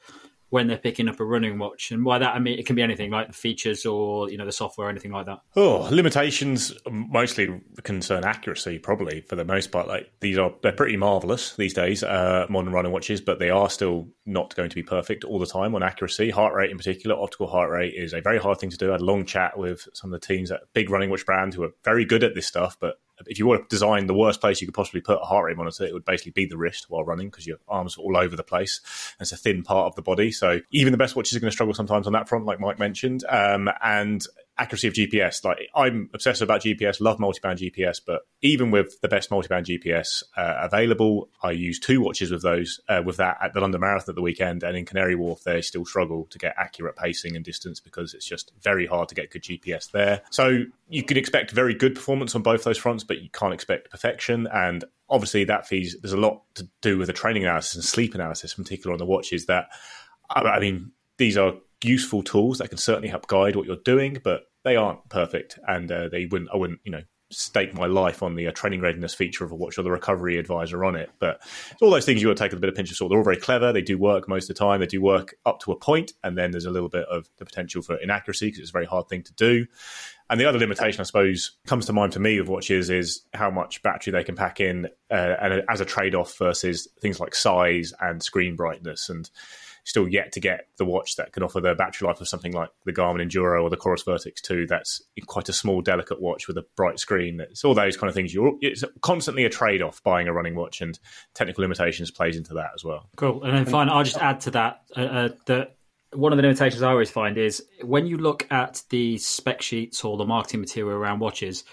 when they're picking up a running watch, and why that I mean it can be anything like the features or you know the software or anything like that. Oh, limitations mostly concern accuracy, probably for the most part. Like these are they're pretty marvelous these days, uh, modern running watches, but they are still not going to be perfect all the time on accuracy. Heart rate in particular, optical heart rate is a very hard thing to do. I had a long chat with some of the teams at big running watch brand who are very good at this stuff, but if you want to design the worst place you could possibly put a heart rate monitor, it would basically be the wrist while running because your arms are all over the place. And it's a thin part of the body. So even the best watches are going to struggle sometimes on that front, like Mike mentioned. Um, and accuracy of GPS. Like I'm obsessive about GPS, love multiband GPS, but even with the best multiband GPS uh, available, I use two watches with those uh, with that at the London Marathon at the weekend, and in Canary Wharf they still struggle to get accurate pacing and distance because it's just very hard to get good GPS there. So you can expect very good performance on both those fronts, but you can't expect perfection. And obviously that fees there's a lot to do with the training analysis and sleep analysis, in particular on the watches. That I mean these are useful tools that can certainly help guide what you're doing, but they aren't perfect, and uh, they wouldn't. I wouldn't, you know, stake my life on the uh, training readiness feature of a watch or the recovery advisor on it. But all those things you got to take a bit of pinch of salt. They're all very clever. They do work most of the time. They do work up to a point, and then there's a little bit of the potential for inaccuracy because it's a very hard thing to do. And the other limitation, I suppose, comes to mind for me with watches is how much battery they can pack in, uh, and as a trade off versus things like size and screen brightness and still yet to get the watch that can offer the battery life of something like the Garmin Enduro or the Coros Vertix 2. That's quite a small, delicate watch with a bright screen. It's all those kind of things. You're, it's constantly a trade off buying a running watch, and technical limitations plays into that as well. Cool. And then finally, I'll just add to that uh, uh, that one of the limitations I always find is when you look at the spec sheets or the marketing material around watches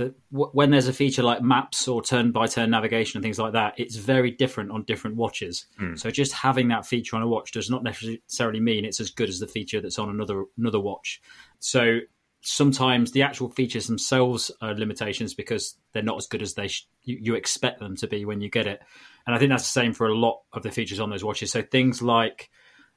that w- when there's a feature like maps or turn by turn navigation and things like that, it's very different on different watches. Hmm. So just having that feature on a watch does not necessarily mean it's as good as the feature that's on another another watch. So sometimes the actual features themselves are limitations because they're not as good as they sh- you, you expect them to be when you get it. And I think that's the same for a lot of the features on those watches. So things like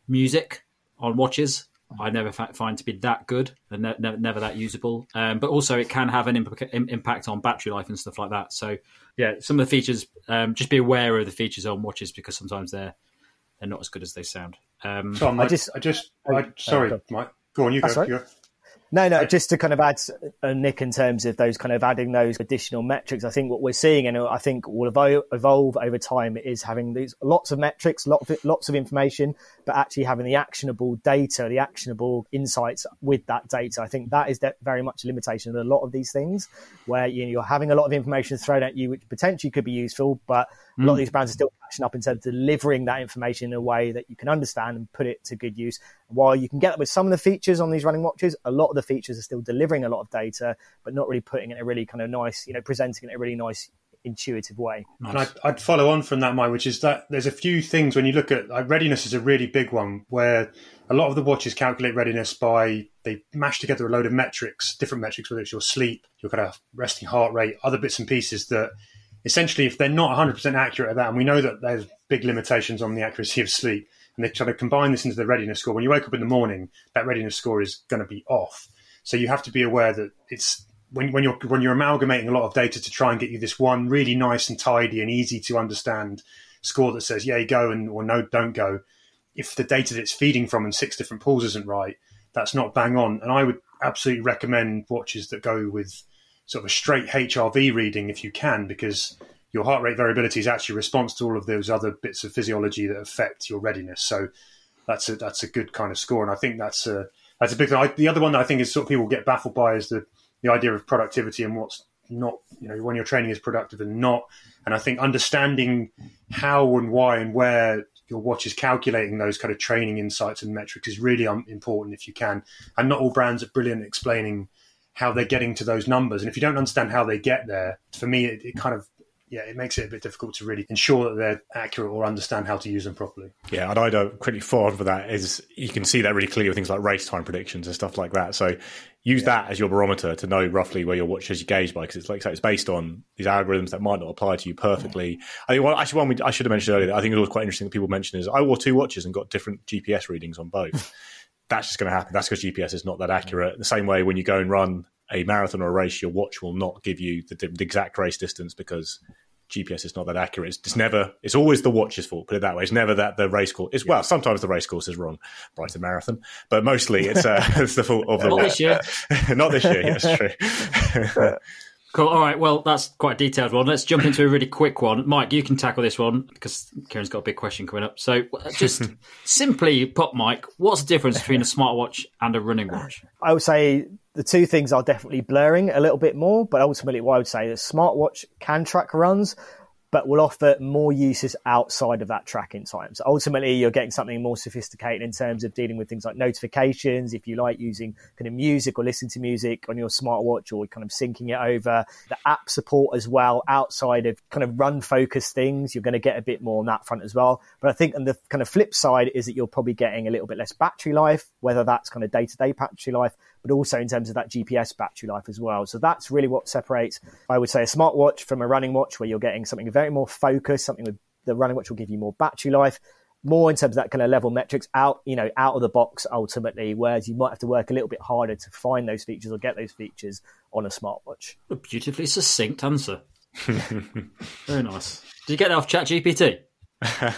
music on watches I never find to be that good and ne- ne- never that usable. Um, but also, it can have an imp- impact on battery life and stuff like that. So, yeah, some of the features, um, just be aware of the features on watches because sometimes they're they're not as good as they sound. Um, Tom, I I just- just, I just, I, sorry, go. Mike. Go on, you go. right. You go. No, no, just to kind of add, uh, Nick, in terms of those kind of adding those additional metrics, I think what we're seeing and I think will evo- evolve over time is having these lots of metrics, lots of, lots of information, but actually having the actionable data, the actionable insights with that data. I think that is very much a limitation of a lot of these things where you know, you're having a lot of information thrown at you, which potentially could be useful, but a lot of mm. these brands are still catching up in terms of delivering that information in a way that you can understand and put it to good use. While you can get that with some of the features on these running watches, a lot of the features are still delivering a lot of data, but not really putting it in a really kind of nice, you know, presenting it in a really nice, intuitive way. And I'd, I'd follow on from that, Mike, which is that there's a few things when you look at like, readiness is a really big one where a lot of the watches calculate readiness by they mash together a load of metrics, different metrics, whether it's your sleep, your kind of resting heart rate, other bits and pieces that essentially, if they're not 100% accurate at that, and we know that there's big limitations on the accuracy of sleep, and they try to combine this into the readiness score, when you wake up in the morning, that readiness score is going to be off. So you have to be aware that it's when, when you're when you're amalgamating a lot of data to try and get you this one really nice and tidy and easy to understand score that says yeah go and or no don't go. If the data that it's feeding from in six different pools isn't right, that's not bang on. And I would absolutely recommend watches that go with sort of a straight HRV reading if you can, because your heart rate variability is actually a response to all of those other bits of physiology that affect your readiness. So that's a that's a good kind of score, and I think that's a that's a big thing. I, the other one that I think is sort of people get baffled by is the the idea of productivity and what's not you know when your training is productive and not. And I think understanding how and why and where your watch is calculating those kind of training insights and metrics is really um, important if you can. And not all brands are brilliant explaining how they're getting to those numbers. And if you don't understand how they get there, for me, it, it kind of yeah, it makes it a bit difficult to really ensure that they're accurate or understand how to use them properly. Yeah, and I don't quickly forward for that is you can see that really clearly with things like race time predictions and stuff like that. So use that as your barometer to know roughly where your watch is gauged by because it's like so it's based on these algorithms that might not apply to you perfectly. I think well, actually one we, I should have mentioned earlier. That I think it was quite interesting that people mention is I wore two watches and got different GPS readings on both. (laughs) That's just going to happen. That's because GPS is not that accurate. The same way when you go and run a marathon or a race, your watch will not give you the, the exact race distance because GPS is not that accurate. It's, it's never. It's always the watch's fault. Put it that way. It's never that the race course. It's well, sometimes the race course is wrong. Brighton Marathon, but mostly it's uh, (laughs) it's the fault of the Not watch. this year. (laughs) not this year. Yes, true. (laughs) Cool. All right. Well, that's quite a detailed one. Let's jump into a really quick one. Mike, you can tackle this one because Kieran's got a big question coming up. So, just (laughs) simply put, Mike, what's the difference between a smartwatch and a running watch? I would say the two things are definitely blurring a little bit more, but ultimately, what I would say is smartwatch can track runs, but will offer more uses outside of that tracking time. So ultimately, you're getting something more sophisticated in terms of dealing with things like notifications. If you like using kind of music or listening to music on your smartwatch or kind of syncing it over, the app support as well outside of kind of run focused things, you're going to get a bit more on that front as well. But I think on the kind of flip side is that you're probably getting a little bit less battery life, whether that's kind of day to day battery life, but also in terms of that GPS battery life as well. So that's really what separates, I would say, a smartwatch from a running watch, where you're getting something very more focused, something with the running watch will give you more battery life, more in terms of that kind of level metrics out, you know, out of the box ultimately, whereas you might have to work a little bit harder to find those features or get those features on a smartwatch. A beautifully succinct answer. (laughs) Very nice. Did you get that off ChatGPT?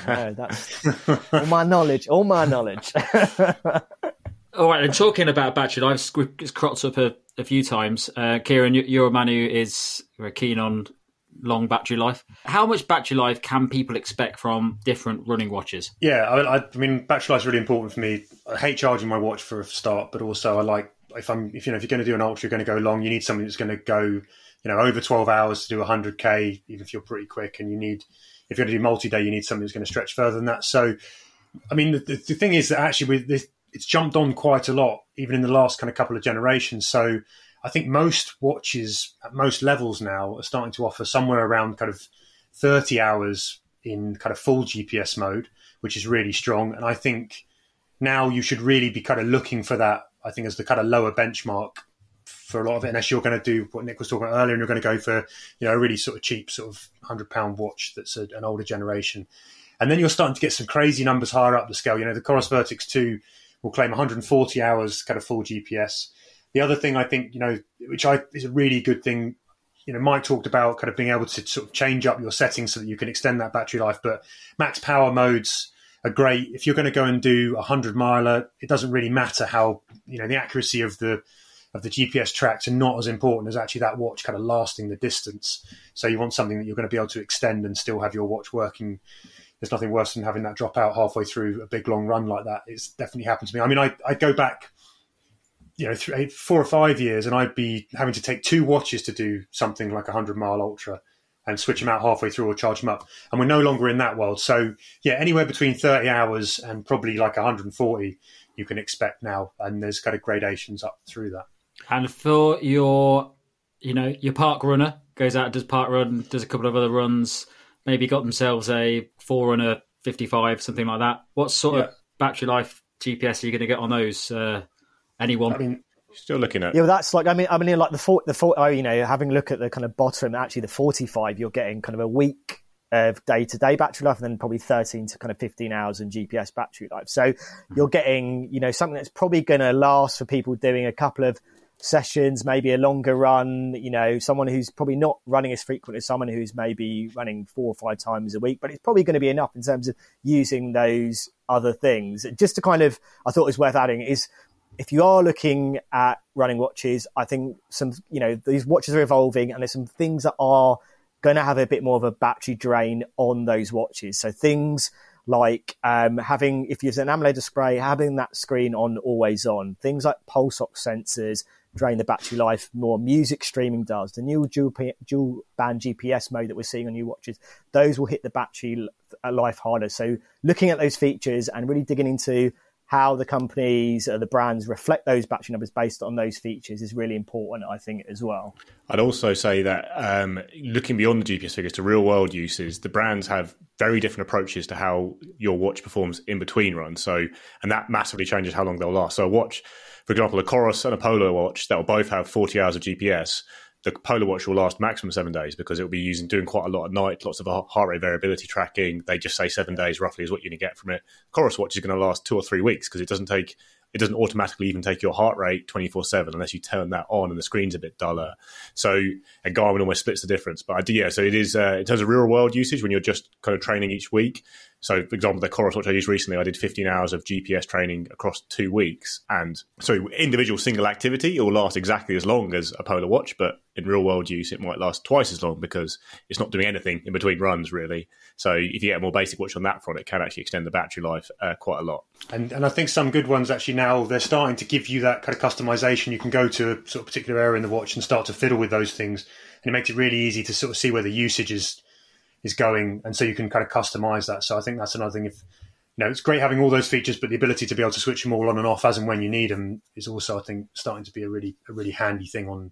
No, that's all my knowledge, all my knowledge. (laughs) All right, and talking about battery life, it's cropped up a, a few times. Uh, Kieran, you- you're a man who is keen on long battery life. How much battery life can people expect from different running watches? Yeah, I, I mean, battery life is really important for me. I hate charging my watch for a start, but also I like if I'm if you know if you're going to do an ultra, you're going to go long. You need something that's going to go you know over 12 hours to do 100k, even if you're pretty quick. And you need if you're going to do multi-day, you need something that's going to stretch further than that. So, I mean, the, the, the thing is that actually with this, it's jumped on quite a lot, even in the last kind of couple of generations. So. I think most watches at most levels now are starting to offer somewhere around kind of 30 hours in kind of full GPS mode, which is really strong. And I think now you should really be kind of looking for that, I think, as the kind of lower benchmark for a lot of it, unless you're going to do what Nick was talking about earlier, and you're going to go for you know a really sort of cheap sort of hundred pound watch that's a, an older generation, and then you're starting to get some crazy numbers higher up the scale. You know, the Coros Vertix two will claim 140 hours kind of full GPS. The other thing I think you know, which I is a really good thing. You know, Mike talked about kind of being able to sort of change up your settings so that you can extend that battery life. But max power modes are great if you're going to go and do a hundred miler. It doesn't really matter how you know the accuracy of the of the GPS tracks are not as important as actually that watch kind of lasting the distance. So you want something that you're going to be able to extend and still have your watch working. There's nothing worse than having that drop out halfway through a big long run like that. It's definitely happened to me. I mean, I, I go back, you know, three, four or five years, and I'd be having to take two watches to do something like a hundred mile ultra and switch them out halfway through or charge them up. And we're no longer in that world. So yeah, anywhere between 30 hours and probably like 140 you can expect now. And there's kind of gradations up through that. And for your, you know, your park runner goes out, does parkrun, does a couple of other runs, maybe got themselves a Forerunner 55, something like that. What sort yeah. of battery life GPS are you going to get on those? Uh, anyone? I mean, still looking at. Yeah, well, that's like I mean, I mean, like the four, the four, oh, you know, having a look at the kind of bottom, actually the 45, you're getting kind of a week of day to day battery life, and then probably 13 to kind of 15 hours in GPS battery life. So mm-hmm. you're getting, you know, something that's probably going to last for people doing a couple of sessions, maybe a longer run, you know, someone who's probably not running as frequently as someone who's maybe running four or five times a week, but it's probably going to be enough in terms of using those other things. Just to kind of, I thought it was worth adding is if you are looking at running watches, I think some, you know, these watches are evolving and there's some things that are going to have a bit more of a battery drain on those watches. So things like um, having, if you use an AMOLED display, having that screen on always on, things like pulse ox sensors, drain the battery life more. Music streaming does. The new dual, dual band GPS mode that we're seeing on new watches, those will hit the battery life harder. So looking at those features and really digging into how the companies, uh, the brands reflect those battery numbers based on those features is really important, I think, as well. I'd also say that um, looking beyond the GPS figures to real world uses, the brands have very different approaches to how your watch performs in between runs. So, and that massively changes how long they'll last. So, a watch, for example, a Coros and a Polar watch that will both have 40 hours of GPS the Polar Watch will last maximum seven days because it will be using doing quite a lot at night, lots of heart rate variability tracking. They just say seven days roughly is what you're going to get from it. Coros Watch is going to last two or three weeks because it doesn't take it doesn't automatically even take your heart rate 24 7 unless you turn that on and the screen's a bit duller. So, and Garmin almost splits the difference. But I do, yeah, so it is uh, in terms of real world usage when you're just kind of training each week. So, for example, the Coros watch I used recently, I did 15 hours of GPS training across two weeks. And so, individual single activity, it will last exactly as long as a Polar watch, but in real world use, it might last twice as long because it's not doing anything in between runs, really. So, if you get a more basic watch on that front, it can actually extend the battery life uh, quite a lot. And, and I think some good ones actually now they're starting to give you that kind of customization. You can go to a sort of particular area in the watch and start to fiddle with those things, and it makes it really easy to sort of see where the usage is is going, and so you can kind of customize that. So I think that's another thing. If you know, it's great having all those features, but the ability to be able to switch them all on and off as and when you need them is also, I think, starting to be a really a really handy thing on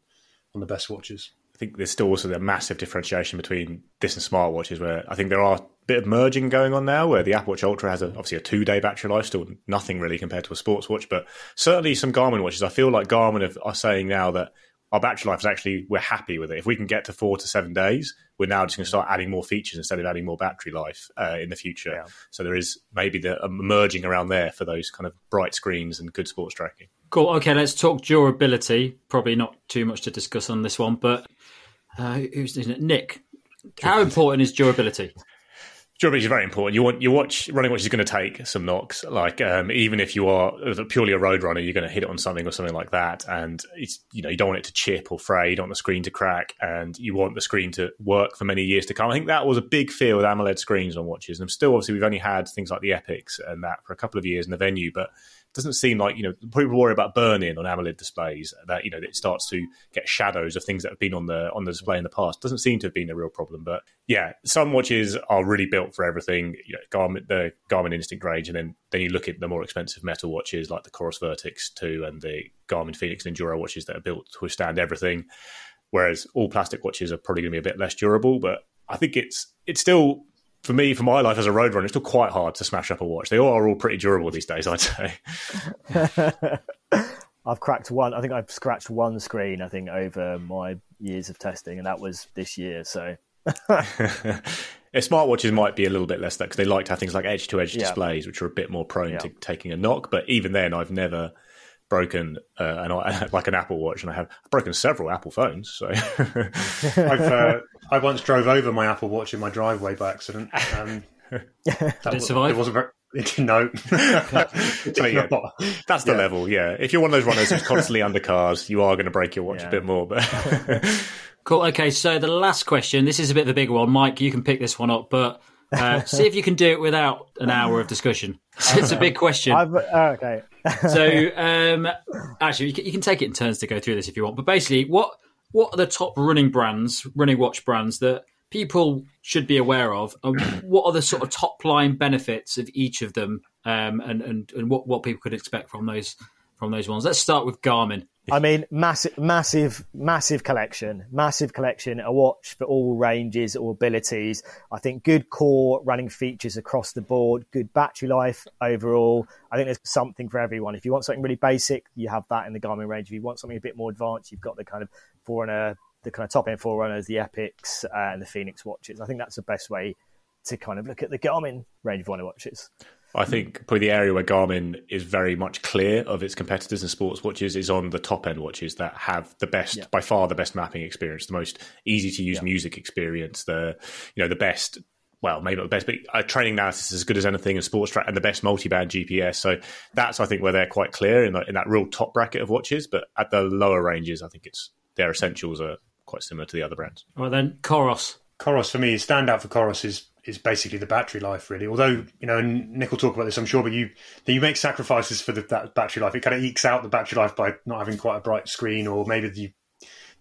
on the best watches. I think there's still also a massive differentiation between this and smartwatches, where I think there are a bit of merging going on now, where the Apple Watch Ultra has a, obviously a two day battery life, still nothing really compared to a sports watch, but certainly some Garmin watches. I feel like Garmin are saying now that our battery life is actually we're happy with it. If we can get to four to seven days, we're now just going to start adding more features instead of adding more battery life uh, in the future. Yeah. So there is maybe the merging around there for those kind of bright screens and good sports tracking. Cool. Okay, let's talk durability. Probably not too much to discuss on this one, but uh, who's it? Nick. How important is durability? Durability is very important. You want your watch running watch is going to take some knocks. Like um, even if you are purely a road runner, you're going to hit it on something or something like that, and it's you know you don't want it to chip or fray. You don't want the screen to crack, and you want the screen to work for many years to come. I think that was a big fear with AMOLED screens on watches, and still obviously we've only had things like the Epix and that for a couple of years in the Venu, but doesn't seem like you know people worry about burn-in on AMOLED displays that you know it starts to get shadows of things that have been on the on the display in the past. Doesn't seem to have been a real problem, but yeah, some watches are really built for everything. You know, Garmin, the Garmin Instinct range, and then then you look at the more expensive metal watches like the Coros Vertix 2 and the Garmin Fenix and Enduro watches that are built to withstand everything. Whereas all plastic watches are probably going to be a bit less durable, but I think it's it's still for me, for my life as a road runner, it's still quite hard to smash up a watch. They all are all pretty durable these days, I'd say. (laughs) I've cracked one. I think I've scratched one screen. I think over my years of testing, and that was this year. So, (laughs) smartwatches might be a little bit less that because they like to have things like edge to edge displays, which are a bit more prone yeah. to taking a knock. But even then, I've never broken uh, an, (laughs) like an Apple Watch, and I have I've broken several Apple phones. So (laughs) I've uh, I once drove over my Apple Watch in my driveway by accident. Um, (laughs) Did it survive? It wasn't very. no, yeah, that's the yeah. level. Yeah, if you're one of those runners who's constantly under cars, you are going to break your watch yeah. a bit more. But cool. Okay, so the last question. This is a bit of a bigger one, Mike. You can pick this one up, but uh, see if you can do it without an hour of discussion. it's a big question. Uh, okay. So, (laughs) um, actually, you can, you can, take it in turns to go through this if you want. But basically, what what are the top running brands, running watch brands that people should be aware of? And what are the sort of top line benefits of each of them, um, and, and and what what people could expect from those from those ones? Let's start with Garmin. I mean, massive, massive, massive collection, massive collection. A watch for all ranges, all abilities. I think good core running features across the board, good battery life overall. I think there's something for everyone. If you want something really basic, you have that in the Garmin range. If you want something a bit more advanced, you've got the kind of Forerunner, the kind of top end Forerunners, the Epix, uh, and the Fenix watches. I think that's the best way to kind of look at the Garmin range of running watches. I think probably the area where Garmin is very much clear of its competitors in sports watches is on the top end watches that have the best, yeah. by far the best mapping experience, the most easy to use yeah. music experience, the you know the best. Well, maybe not the best, but a training analysis is as good as anything in sports track, and the best multi-band GPS. So that's I think where they're quite clear in, the, in that real top bracket of watches. But at the lower ranges, I think it's their essentials are quite similar to the other brands. Well, then Coros. Coros for me, standout for Coros is is basically the battery life, really. Although you know, and Nick will talk about this, I'm sure, but you you make sacrifices for the, that battery life. It kind of ekes out the battery life by not having quite a bright screen, or maybe you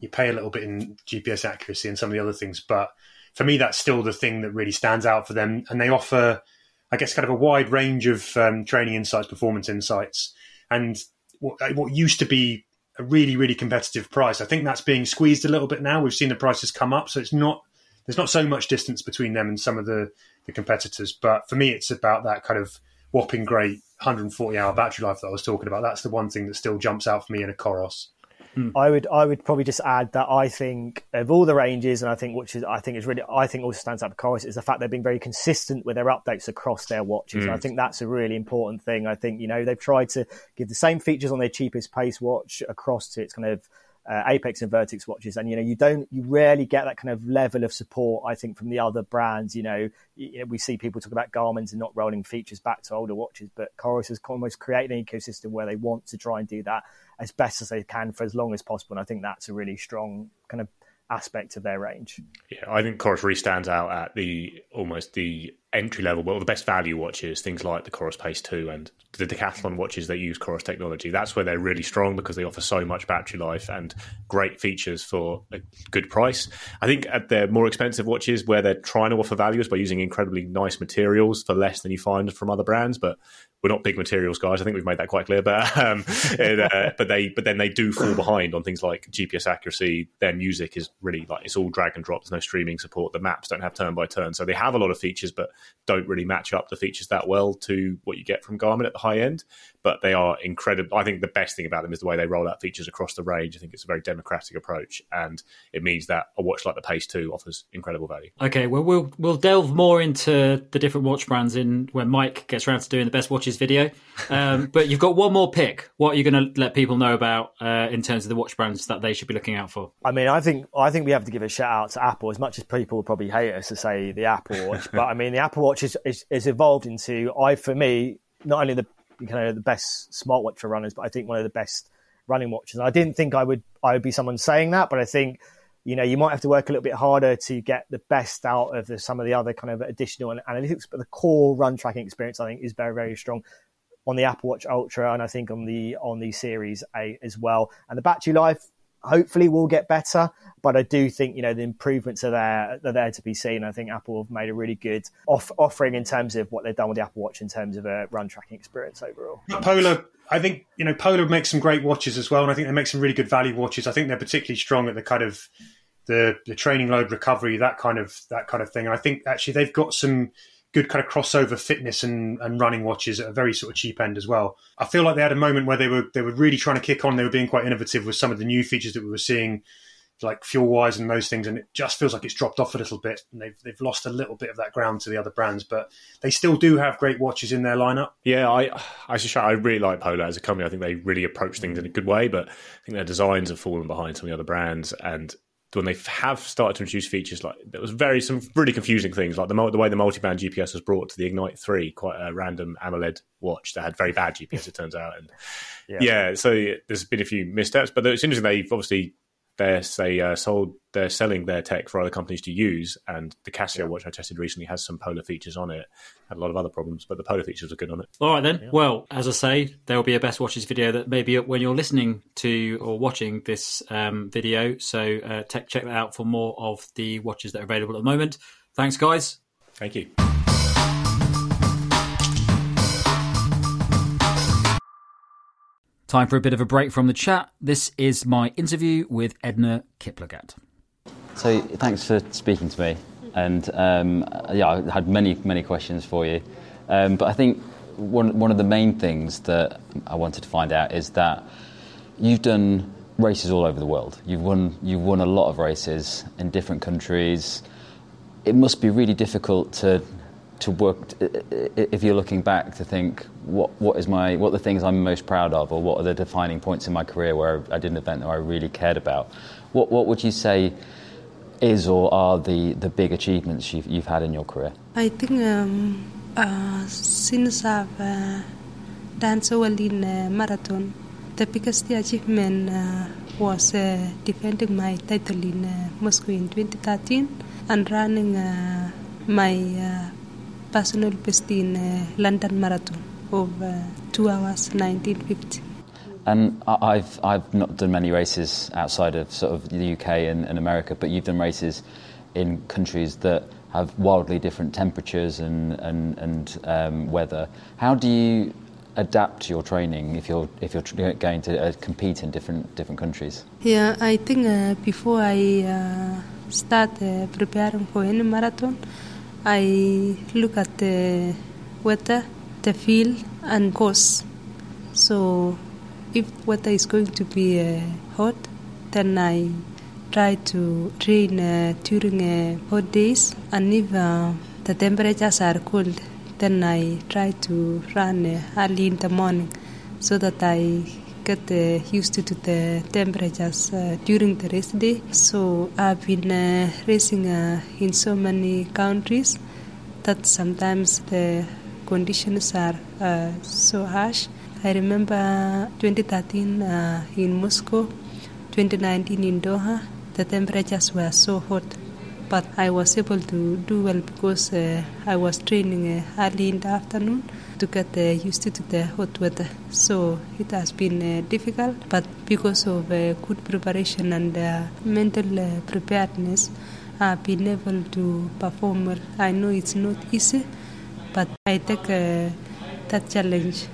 you pay a little bit in GPS accuracy and some of the other things. But for me, that's still the thing that really stands out for them, and they offer, I guess, kind of a wide range of um, training insights, performance insights, and what, what used to be a really really competitive price. I think that's being squeezed a little bit now. We've seen the prices come up, so it's not there's not so much distance between them and some of the, the competitors. But for me, it's about that kind of whopping great 140 hour battery life that I was talking about. That's the one thing that still jumps out for me in a Coros. Hmm. I would I would probably just add that I think of all the ranges, and I think which is I think is really I think also stands out for Coros is the fact they've been very consistent with their updates across their watches. Mm. I think that's a really important thing. I think you know they've tried to give the same features on their cheapest pace watch across to its kind of uh, Apex and Vertix watches, and you know you don't you rarely get that kind of level of support. I think from the other brands, you know, you know we see people talk about Garmin's and not rolling features back to older watches, but Coros has almost created an ecosystem where they want to try and do that as best as they can for as long as possible. And I think that's a really strong kind of aspect of their range. Yeah, I think Coros really stands out at the almost the entry level, but the best value watches, things like the Coros Pace 2 and the Decathlon watches that use Coros technology. That's where they're really strong because they offer so much battery life and great features for a good price. I think at their more expensive watches, where they're trying to offer values by using incredibly nice materials for less than you find from other brands, but we're not big materials guys. I think we've made that quite clear. But um, (laughs) it, uh, but they but then they do fall behind on things like GPS accuracy. Their music is really like it's all drag and drop. There's no streaming support. The maps don't have turn by turn, so they have a lot of features, but don't really match up the features that well to what you get from Garmin at the high end. But they are incredible. I think the best thing about them is the way they roll out features across the range. I think it's a very democratic approach, and it means that a watch like the Pace Two offers incredible value. Okay, well we'll we'll delve more into the different watch brands in when Mike gets around to doing the best watches video. Um, (laughs) but you've got one more pick. What are you going to let people know about uh, in terms of the watch brands that they should be looking out for? I mean, I think I think we have to give a shout out to Apple as much as people probably hate us to say the Apple Watch, (laughs) but I mean the Apple Watch is, is, is evolved into I for me not only the kind of the best smartwatch for runners, but I think one of the best running watches. And I didn't think I would I would be someone saying that, but I think you know you might have to work a little bit harder to get the best out of the, some of the other kind of additional analytics. But the core run tracking experience, I think, is very very strong. on the Apple Watch Ultra, and I think on the on the Series 8 as well. And the battery life hopefully will get better. But I do think you know the improvements are there are there to be seen. I think Apple have made a really good off- offering in terms of what they've done with the Apple Watch in terms of a run tracking experience overall. Polar, I think you know Polar makes some great watches as well, and I think they make some really good value watches. I think they're particularly strong at the kind of the the training load recovery, that kind of that kind of thing. And I think actually they've got some good kind of crossover fitness and, and running watches at a very sort of cheap end as well. I feel like they had a moment where they were they were really trying to kick on. They were being quite innovative with some of the new features that we were seeing, like FuelWise and those things. And it just feels like it's dropped off a little bit. And they've they've lost a little bit of that ground to the other brands, but they still do have great watches in their lineup. Yeah, I I should I really like Polar as a company. I think they really approach things in a good way, but I think their designs have fallen behind some of the other brands and when they have started to introduce features like there was very some really confusing things like the the way the multi-band GPS was brought to the Ignite Three, quite a random AMOLED watch that had very bad GPS. it turns out, and yeah. yeah. so there's been a few missteps, but it's interesting they've obviously they're say uh, sold they're selling their tech for other companies to use and the casio yeah. watch i tested recently has some polar features on it. Had a lot of other problems but the polar features are good on it. All right then. Yeah. well as i say there will be a best watches video that maybe when you're listening to or watching this um, video so uh, check that out for more of the watches that are available at the moment. Thanks guys. Thank you Time for a bit of a break from the chat. This is my interview with Edna Kiplagat. So, thanks for speaking to me. And um, yeah, I had many, many questions for you. Um, but I think one, one of the main things that I wanted to find out is that you've done races all over the world. You've won, you've won a lot of races in different countries. It must be really difficult to to work if you're looking back to think what what is my what are the things I'm most proud of or what are the defining points in my career where I did an event that I really cared about what what would you say is or are the the big achievements you've, you've had in your career? I think um, uh, since I've uh, done so well in uh, marathon the biggest achievement uh, was uh, defending my title in uh, Moscow in 2013 and running my personal best in uh, London Marathon of uh, 2 hours 1950. And I've I've not done many races outside of sort of the UK and, and America, but you've done races in countries that have wildly different temperatures and and, and um, weather. How do you adapt your training if you're if you're going to uh, compete in different different countries? Yeah, I think uh, before I uh, start uh, preparing for any marathon, I look at the weather, the field, and course. So, if weather is going to be uh, hot, then I try to train uh, during uh, hot days. And if uh, the temperatures are cold, then I try to run uh, early in the morning so that I get used to the temperatures uh, during the race day. So I've been uh, racing uh, in so many countries that sometimes the conditions are so harsh. I remember 2013 uh, in Moscow, 2019 in Doha, the temperatures were so hot. But I was able to do well because uh, I was training early in the afternoon to get uh, used to the hot weather. So it has been uh, difficult, but because of uh, good preparation and mental preparedness, I've been able to perform. I know it's not easy, but I take that challenge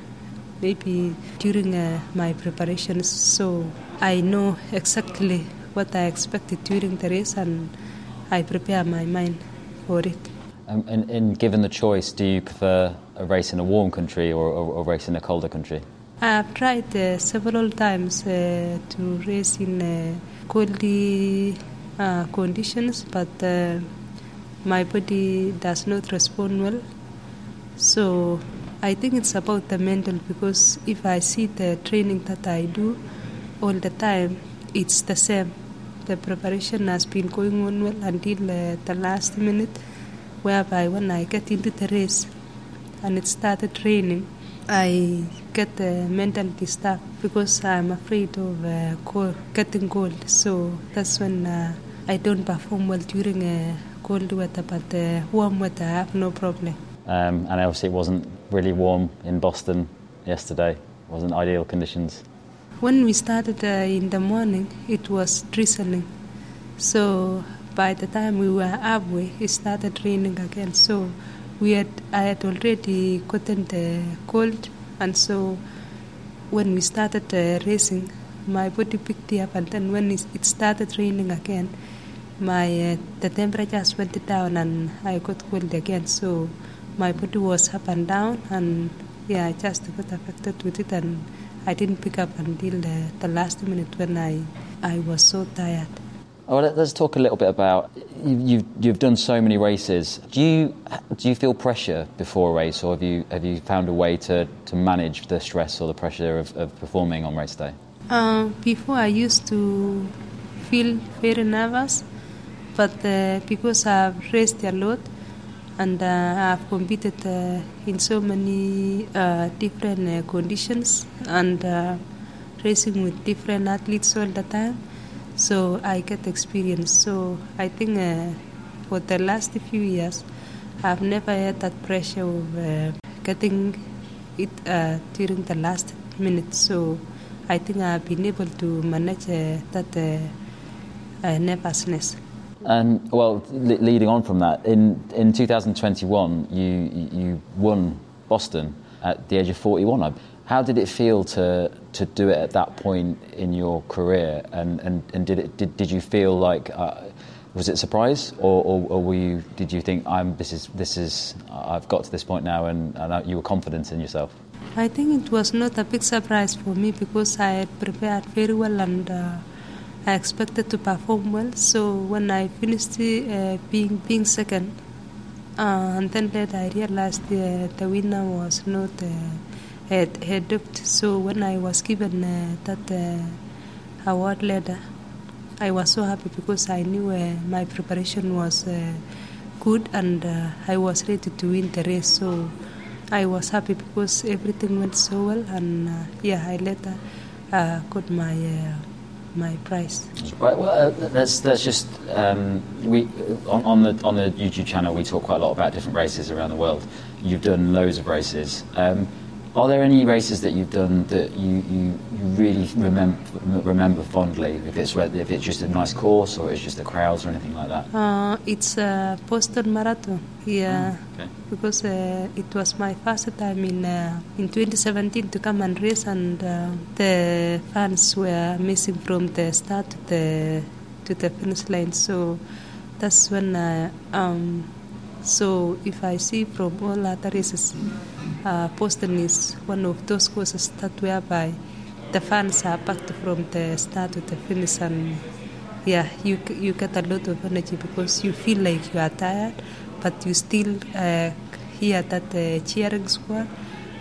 maybe during uh, my preparations so I know exactly what I expected during the race and I prepare my mind for it. Um, and, and, given the choice, do you prefer a race in a warm country or, or, a race in a colder country? I've tried uh, several times uh, to race in uh, cold uh, conditions, but uh, my body does not respond well. So I think it's about the mental because if I see the training that I do all the time, it's the same. The preparation has been going on well until uh, the last minute whereby when I get into the race and it started raining, I get uh, mentally disturbed because I'm afraid of uh, cold, getting cold. So that's when uh, I don't perform well during uh, cold weather, but uh, warm weather I have no problem. Um, and obviously it wasn't really warm in Boston yesterday? It wasn't ideal conditions. When we started uh, in the morning, it was drizzling. So by the time we were halfway, it started raining again. So we had I had already gotten the cold, and so when we started uh, racing, my body picked it up, and then when it started raining again, my uh, the temperatures went down, and I got cold again. So my body was up and down, and yeah, I just got affected with it, and I didn't pick up until the, the last minute when I I was so tired. Oh, well, let's talk a little bit about you've you've done so many races. Do you do you feel pressure before a race, or have you have you found a way to, to manage the stress or the pressure of, of performing on race day? Uh, before I used to feel very nervous, but uh, because I've raced a lot and uh, I've competed uh, in so many uh, different uh, conditions and uh, racing with different athletes all the time so I get experience. So I think uh, for the last few years, I've never had that pressure of getting it during the last minute. So I think I've been able to manage that nervousness. And well, le- leading on from that, in in 2021, you you won Boston at the age of 41. How did it feel to to do it at that point in your career? And and, and did it did, did you feel like uh, was it a surprise, or, or, or, were you did you think I'm this is this is I've got to this point now, and, and you were confident in yourself? I think it was not a big surprise for me because I had prepared very well and. Uh, I expected to perform well, so when I finished uh, being being second, uh, and then later I realized the, the winner was not uh, had, duped. So when I was given uh, that uh, award letter, I was so happy because I knew uh, my preparation was uh, good and I was ready to win the race. So I was happy because everything went so well, and yeah, I later got my my prize. Right. Well, uh, let's let's just um, we on, on, the on the YouTube channel we talk quite a lot about different races around the world. You've done loads of races. Um, are there any races that you've done that you, you, you really remember remember fondly? If it's if it's just a nice course or it's just the crowds or anything like that? Uh, it's a Boston Marathon. Yeah, oh, okay. because uh, it was my first time in uh, in 2017 to come and race, and uh, the fans were missing from the start to the to the finish line. So that's when I, um, so if I see from all other races uh, Boston is one of those courses that whereby the fans are packed from the start to the finish and yeah you you get a lot of energy because you feel like you are tired but you still uh, hear that uh, cheering squad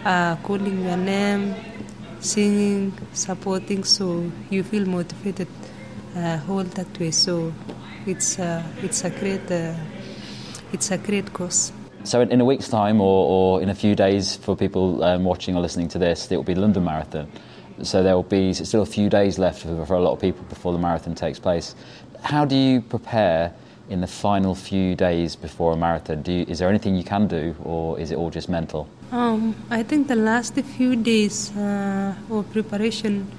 uh, calling your name singing supporting so you feel motivated uh, all that way. So it's uh, it's a great uh, it's a great course so in, in, a week's time, or, or, in a few days, for people um, watching or listening to this, it will be London Marathon. So there will be still a few days left for, for a lot of people before the marathon takes place. How do you prepare in the final few days before a marathon? You, is there anything you can do, or is it all just mental? Um, I think the last few days uh, of preparation,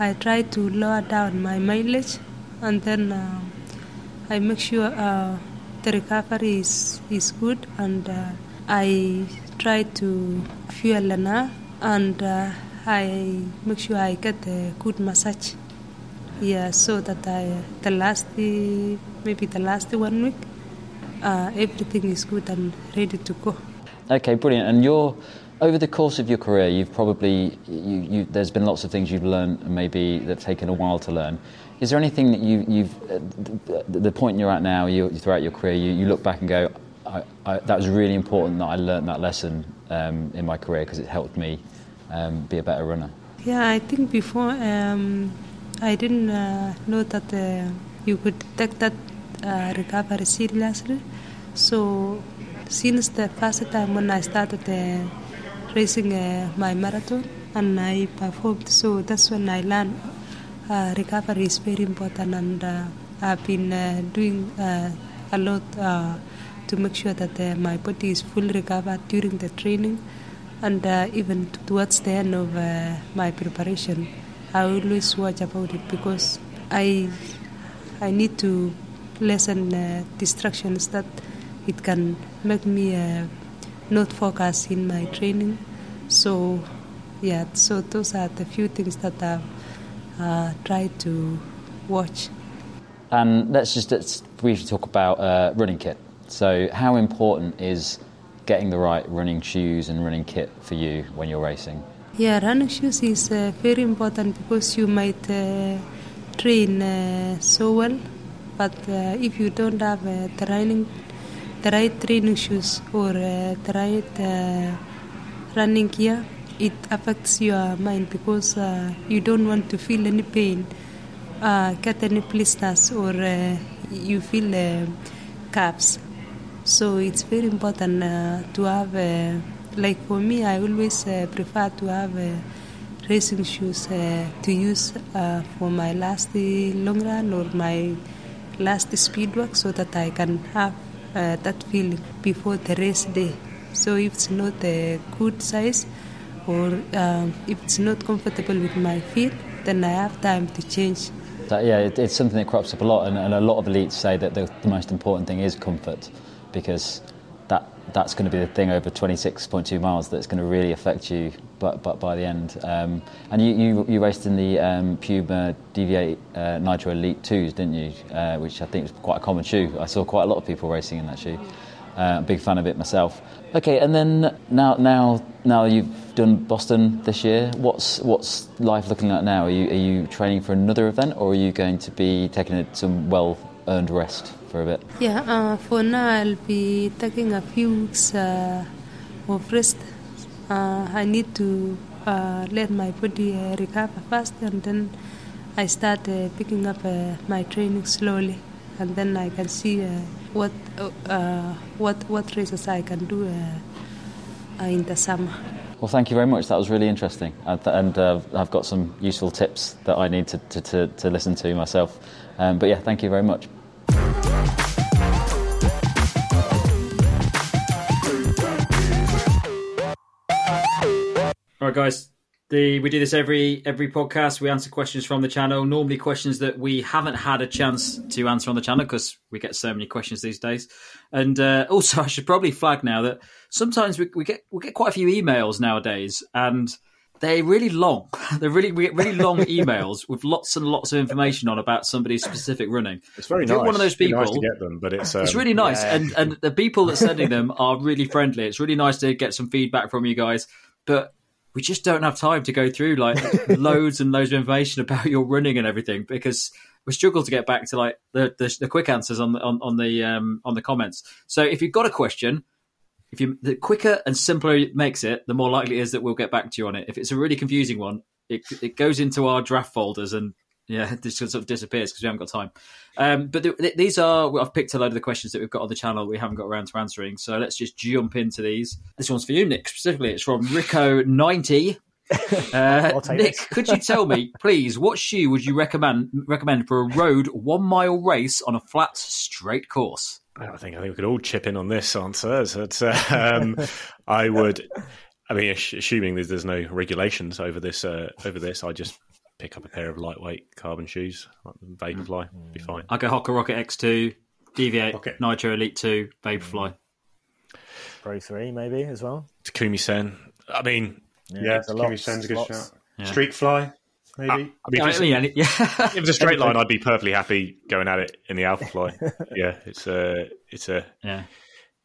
I try to lower down my mileage, and then uh, I make sure uh, the recovery is, is good and uh, I try to fuel enough and uh, I make sure I get a good massage. Yeah, so that I the last maybe the last one week uh, everything is good and ready to go. Okay, brilliant. And you're over the course of your career, you've probably you, you, there's been lots of things you've learned, maybe that have taken a while to learn. Is there anything that you, have the, the, point you're at now, you, throughout your career, you, you look back and go, I, I, that was really important that I learned that lesson um, in my career because it helped me um, be a better runner. Yeah, I think before um, I didn't uh, know that uh, you could take that uh, recovery seriously. So since the first time when I started uh, racing uh, my marathon and I performed, so that's when I learned uh, recovery is very important, and uh, I've been uh, doing uh, a lot uh, to make sure that my body is fully recovered during the training, and even towards the end of my preparation, I always watch about it because I I need to lessen distractions that it can make me not focus in my training. So yeah, so those are the few things that I've uh, tried to watch. And let's just let's briefly talk about uh, running kit. So, how important is getting the right running shoes and running kit for you when you're racing? Yeah, running shoes is uh, very important because you might uh, train uh, so well, but uh, if you don't have uh, the running, the right training shoes or uh, the right uh, running gear, it affects your mind because uh, you don't want to feel any pain, uh, get any blisters, or you feel uh, calves. So it's very important to have, like for me, I always prefer to have racing shoes to use for my last long run or my last speed work so that I can have uh, that feeling before the race day. So if it's not a good size or um, if it's not comfortable with my feet, then I have time to change. Yeah, it, it's something that crops up a lot, and, and a lot of elites say that the, the most important thing is comfort, because that that's going to be the thing over 26.2 miles that's going to really affect you, but, but by the end. Um, and you, you, you raced in the um, Puma Deviate uh, Nitro Elite 2s, didn't you? Uh, which I think is quite a common shoe. I saw quite a lot of people racing in that shoe. Uh, big fan of it myself. Okay, and then now, now, now you've done Boston this year. What's what's life looking like now? Are you are you training for another event, or are you going to be taking some well earned rest for a bit? Yeah, uh, for now I'll be taking a few weeks uh, of rest. Uh, I need to uh, let my body uh, recover first, and then I start uh, picking up uh, my training slowly, and then I can see uh, what uh, what what races I can do uh, uh, in the summer. Well, thank you very much. That was really interesting, and, and uh, I've got some useful tips that I need to to, to, to listen to myself. Um, but yeah, thank you very much. All right, guys. The, we do this every every podcast. We answer questions from the channel. Normally, questions that we haven't had a chance to answer on the channel because we get so many questions these days. And uh, also, (laughs) I should probably flag now that sometimes we, we get we get quite a few emails nowadays, and they're really long. (laughs) They're really we get really long (laughs) emails with lots and lots of information on about somebody's specific running. It's very If you're nice. one of those It's nice people- to get them, but it's um, It's really nice, and and the people that sending them are really friendly. It's really nice to get some feedback from you guys, but we just don't have time to go through like (laughs) loads and loads of information about your running and everything because we struggle to get back to like the the, the quick answers on the on, on the um, on the comments. So if you've got a question, if you the quicker and simpler it makes it, the more likely it is that we'll get back to you on it. If it's a really confusing one, it it goes into our draft folders and yeah, (laughs) this sort of disappears because we haven't got time. Um, but th- th- these are I've picked a load of the questions that we've got on the channel we haven't got around to answering. So let's just jump into these. This one's for you, Nick, specifically. It's from Rico ninety. (laughs) Uh, Nick, could you tell me, (laughs) please, what shoe would you recommend recommend for a road one mile race on a flat, straight course? I think I think we could all chip in on this answer. So it's, um, I would. I mean, assuming there's, there's no regulations over this, uh, over this, I just pick up a pair of lightweight carbon shoes, like the Vaporfly, mm. be fine. I go Hoka Rocket X2, Deviate, Okay. Nitro Elite 2, Vaporfly. Mm. Pro 3 maybe as well. Takumi Sen. I mean, Yeah, there's a lot, Kimmy Sen's a good lots. shout. Yeah. Streakfly, maybe. Uh, I mean, if I it's, yeah, yeah. (laughs) if it's a straight (laughs) line, I'd be perfectly happy going at it in the Alphafly. (laughs) yeah, it's a, it's a. Yeah.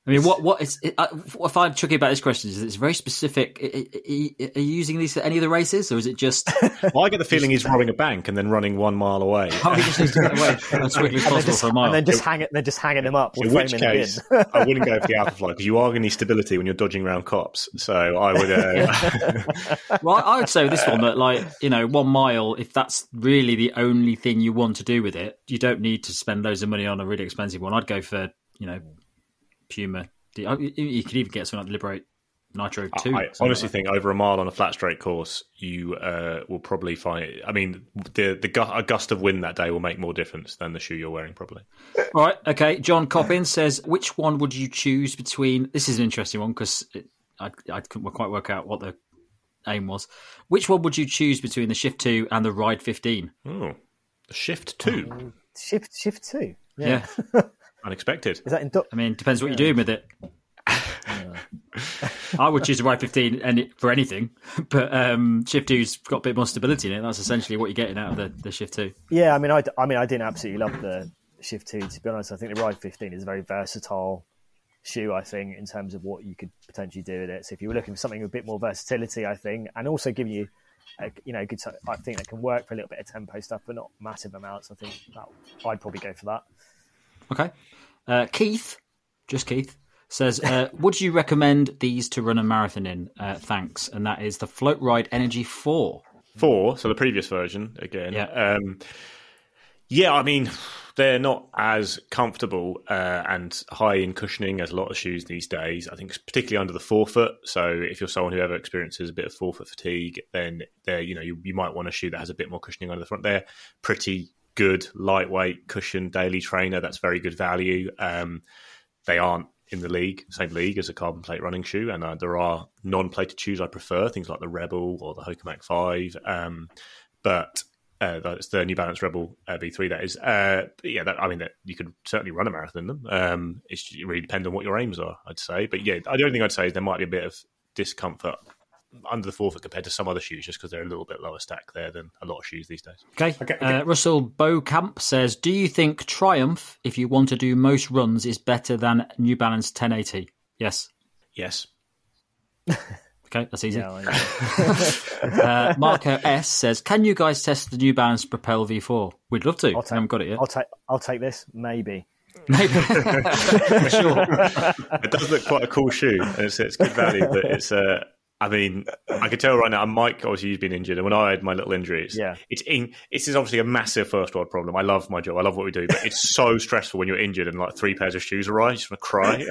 I mean, what what is it, uh, what I find tricky about this question is it's very specific. I- I- I- Are you using these for any of the races, or is it just (laughs) Well, I get the feeling he's robbing a bank and then running one mile away. oh, he just needs to get away as quickly as possible just, for a mile? and then just hang it. They're just hanging them up. In which case, in. (laughs) I wouldn't go for the Alpha Fly because you are going to need stability when you're dodging around cops. So I would. Uh, (laughs) well, I would say with this one that, like, you know, one mile, if that's really the only thing you want to do with it, you don't need to spend loads of money on a really expensive one. I'd go for, you know, Puma. You you could even get something like Liberate Nitro 2. I something honestly like think over a mile on a flat straight course, you uh, will probably find. I mean, the the gu- a gust of wind that day will make more difference than the shoe you're wearing, probably. that. (laughs) All right, okay. John Coppin says, which one would you choose between? This is an interesting one because I, I couldn't quite work out what the aim was. Which one would you choose between the Shift 2 and the Ride 15? Oh, the Shift 2. Shift shift two. Yeah. (laughs) Unexpected. Is that in? Do- I mean, depends what you're doing with it. (laughs) I would choose a Ride 15 any, for anything, (laughs) but um, Shift 2's got a bit more stability in it. That's essentially what you're getting out of the, the Shift 2. yeah, I mean, I, d- I mean, I didn't absolutely love the Shift Two. To be honest, I think the Ride 15 is a very versatile shoe. I think in terms of what you could potentially do with it. So if you were looking for something with a bit more versatility, I think, and also giving you, a, you know, good. t- I think that can work for a little bit of tempo stuff, but not massive amounts. I think that I'd probably go for that. Okay. Uh, Keith, just Keith, says, uh, (laughs) Would you recommend these to run a marathon in? Uh, thanks. And that is the Floatride Energy 4. Four, so the previous version again. Yeah. Um, yeah, I mean, they're not as comfortable uh, and high in cushioning as a lot of shoes these days. I think particularly under the forefoot. So if you're someone who ever experiences a bit of forefoot fatigue, then they're, you know you, you might want a shoe that has a bit more cushioning under the front. They're pretty good, lightweight cushion daily trainer. That's very good value. Um, they aren't in the league, same league as a carbon plate running shoe, and uh, there are non-plated shoes I prefer, things like the Rebel or the Hoka Mach Five. Um, but uh, that's the New Balance Rebel uh, V3. That is, uh, yeah. That, I mean, that you could certainly run a marathon in them. Um, it's, it really depends on what your aims are, I'd say. But yeah, the only thing I'd say is there might be a bit of discomfort under the forefoot compared to some other shoes, just because they're a little bit lower stack there than a lot of shoes these days. Okay. Okay, okay. Uh, Russell Bowcamp says, Do you think Triumph, if you want to do most runs, is better than New Balance 1080? Yes. Yes, (laughs) Okay, that's easy. Yeah, I- (laughs) Uh, Marco S says, Can you guys test the New Balance Propel V4? We'd love to. I I'll take- haven't got it yet. I'll take I'll take this maybe. Maybe. (laughs) For sure. it does look quite a cool shoe, and it's, it's good value. But it's, uh, I mean, I can tell right now. Mike, obviously, he's been injured, and when I had my little injury, it's, Yeah. it's in, it's obviously a massive first world problem. I love my job, I love what we do, but it's (laughs) so stressful when you're injured and like three pairs of shoes arrive. You just want to cry.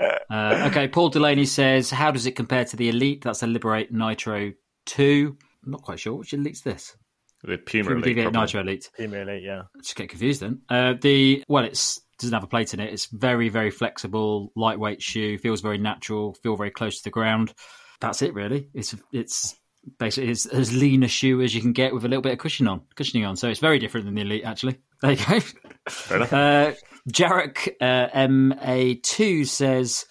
(laughs) (laughs) Uh, okay, Paul Delaney says, How does it compare to the Elite? That's a Liberate Nitro 2. I'm not quite sure. Which Elite's this? the Puma, Puma Elite, Nitro Elite. Premier League, yeah. just get confused then. Uh, the well, it's doesn't have a plate in it. It's very very flexible, lightweight shoe. Feels very natural. Feel very close to the ground. That's it really. It's it's basically as, as lean a shoe as you can get with a little bit of cushion on, cushioning on. So it's very different than the elite actually. (laughs) There you go. Fair enough. Uh, Jarek uh, MA2 says,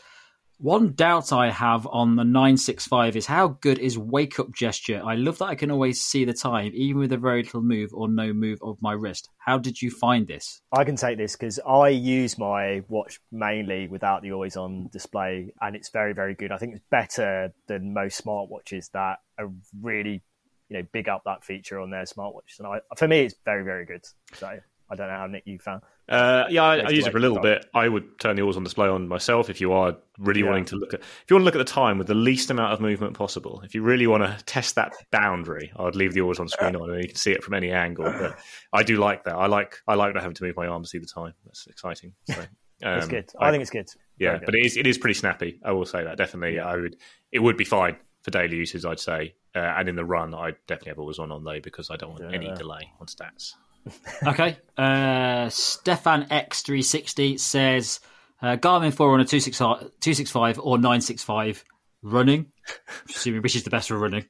One doubt I have on the 965 is how good is wake up gesture? I love that I can always see the time, even with a very little move or no move of my wrist. How did you find this? I can take this because I use my watch mainly without the always on display, and it's very, very good. I think it's better than most smartwatches that are really, you know, big up that feature on their smartwatches. And I, for me, it's very, very good. So I don't know how Nick you found. Uh, yeah, I, I use it for a little bit. I would turn the always on display on myself if you are really Yeah. wanting to look at. If you want to look at the time with the least amount of movement possible, if you really want to test that boundary, I'd leave the always on screen on, and you can see it from any angle. But I do like that. I like I like not having to move my arm to see the time. That's exciting. (laughs) So, It's um, good. I, think it's good. yeah, good. but it is it is pretty snappy. I will say that definitely. I would it would be fine for daily uses. I'd say, uh, and in the run, I definitely have always on on though because I don't want any Yeah. delay on stats. Okay. Uh, Stefan X360 says uh, Garmin Forerunner 265 265 or 965 running. Assuming which is the best for running.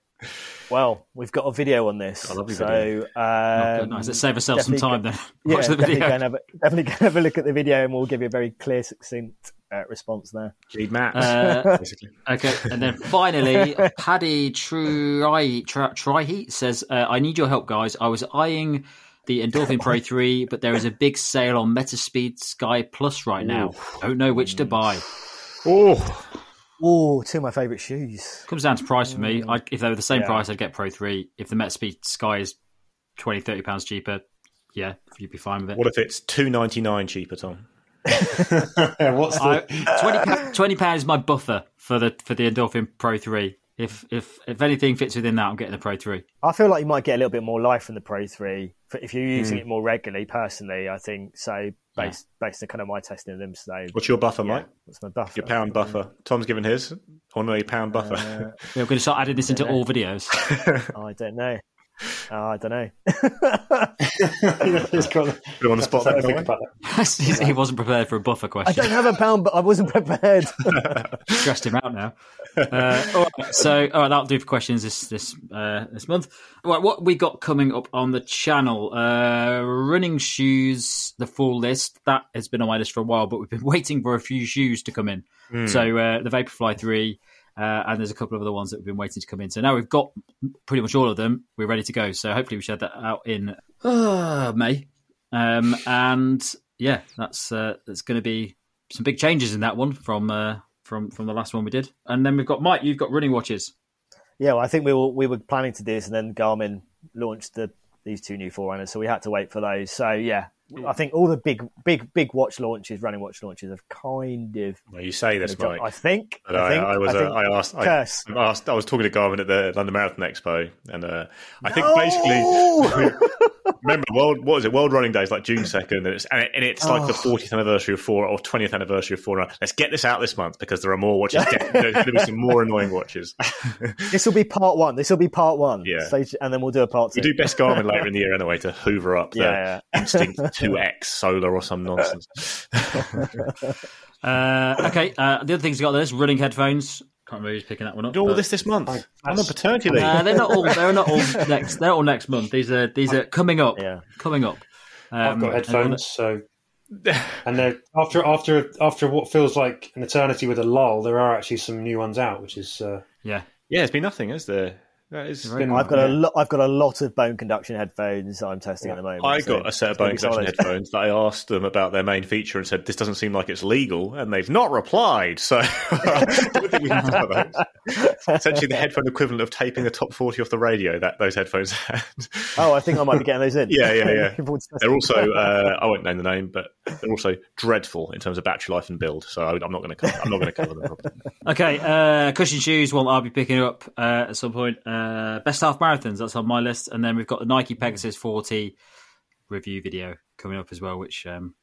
Well, we've got a video on this. I love your so, video. Oh, Um, nice. Let's save ourselves some time then. (laughs) yeah, Watch the definitely video. go, and have a, definitely go and have a look at the video, and we'll give you a very clear, succinct uh, response there. Lead maps, Uh. (laughs) Okay, and then finally, (laughs) Paddy Tri Tri Triheat says, uh, "I need your help, guys. I was eyeing the Endorphin Pro 3, but there is a big sale on Metaspeed Sky Plus right now. Don't know which to buy. Oh, Oh, two of my favourite shoes. Comes down to price for me. Mm. I, if they were the same Yeah. price, I'd get Pro 3. If the Metaspeed Sky is 20, 30 pounds cheaper, yeah, you'd be fine with it. what if it's two ninety nine cheaper, Tom? (laughs) (laughs) What's I, the? 20, pa- 20 pounds is my buffer for the for the Endorphin Pro 3. If if if anything fits within that, I'm getting the Pro 3. I feel like you might get a little bit more life from the Pro 3 if you're using hmm. it more regularly, personally, I think. So, based, based on kind of my testing of them. So, What's your buffer, yeah, Mike? What's my buffer. Your pound buffer. Tom's given his on a pound buffer. Uh, we're going to start adding this into all videos. (laughs) I don't know. Oh, I don't know. (laughs) He's got Put him on the spot. Think there, Colin. about that. he wasn't prepared for a buffer question. I don't have a pound, but I wasn't prepared. (laughs) stressed him out now. Uh, all right, so all right, that'll do for questions this this uh, this month. All right, what we got coming up on the channel? Uh, running shoes, the full list that has been on my list for a while, but we've been (laughs) waiting for a few shoes to come in. So uh, the Vaporfly three. Uh, and there's a couple of other ones that we've been waiting to come in. So now we've got pretty much all of them. We're ready to go. So hopefully we have that out in uh, May. Um, and yeah, that's uh, that's going to be some big changes in that one from uh, from from the last one we did. And then we've got Mike. You've got running watches. yeah, well, I think we were we were planning to do this, and then Garmin launched the these two new forerunners, so we had to wait for those. So yeah, I think all the big big big watch launches, running watch launches, have kind of. Well, you say this, Mike. I think. I, I, think, I was, I uh, think I asked, I, curse. I asked, I was talking to Garmin at the London Marathon Expo, and uh, I think basically, (laughs) (laughs) remember, world, what was it? World Running Day is like June second, and it's and, it, and it's like the Oh. 40th anniversary of four or 20th anniversary of four. Let's get this out this month because there are more watches. (laughs) There's going to be some more annoying watches. This will be part one. This will be part one. Yeah. So, and then we'll do a part two. we do best Garmin later in the year anyway to hoover up the Yeah, Instinct 2X Solar or some nonsense. (laughs) Uh, okay. Uh, the other things you got there is running headphones. Can't remember who's picking that one up. Do all but- this this month. I'm on paternity leave. Uh, they're not all. They're not all (laughs) next. They're all next month. These are these are coming up. Yeah. Coming up. I've Um, got headphones, so (laughs) and they're, after after after what feels like an eternity with a lull, there are actually some new ones out, which is uh, Yeah. yeah, it's been nothing, is there? That is. been- I've got a lot. I've got a lot of bone conduction headphones I'm testing at the moment. I so got a set of bone conduction headphones that I asked them about their main feature and said this doesn't seem like it's legal, and they've not replied. So (laughs) I don't think we can cover those. Essentially, the headphone equivalent of taping the top forty off the radio that those headphones had. (laughs) Oh, I think I might be getting those in. Yeah, yeah, yeah. Looking forward to They're also uh, I won't name the name, but they're also dreadful in terms of battery life and build. So I, I'm not going to cover. I'm not going to cover them. Properly. (laughs) Okay. Uh, cushion shoes. Well, I'll be picking up uh, at some point. Uh, best half marathons. That's on my list. And then we've got the Nike Pegasus 40 review video coming up as well, which um,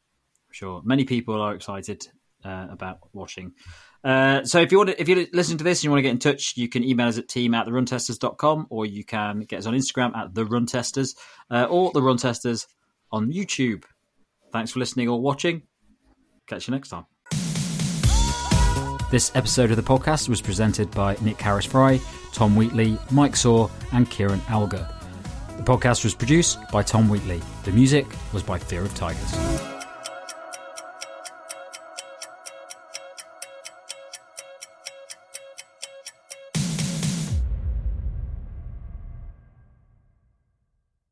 I'm sure many people are excited uh, about watching. Uh, so if you want to, if you're listening to this and you want to get in touch, you can email us at team at theruntesters.com or you can get us on Instagram at the runtesters uh, or the runtesters on YouTube. Thanks for listening or watching. Catch you next time. This episode of the podcast was presented by Nick Harris Fry, Tom Wheatley, Mike Saw, and Kieran Alger. The podcast was produced by Tom Wheatley. The music was by Fear of Tigers.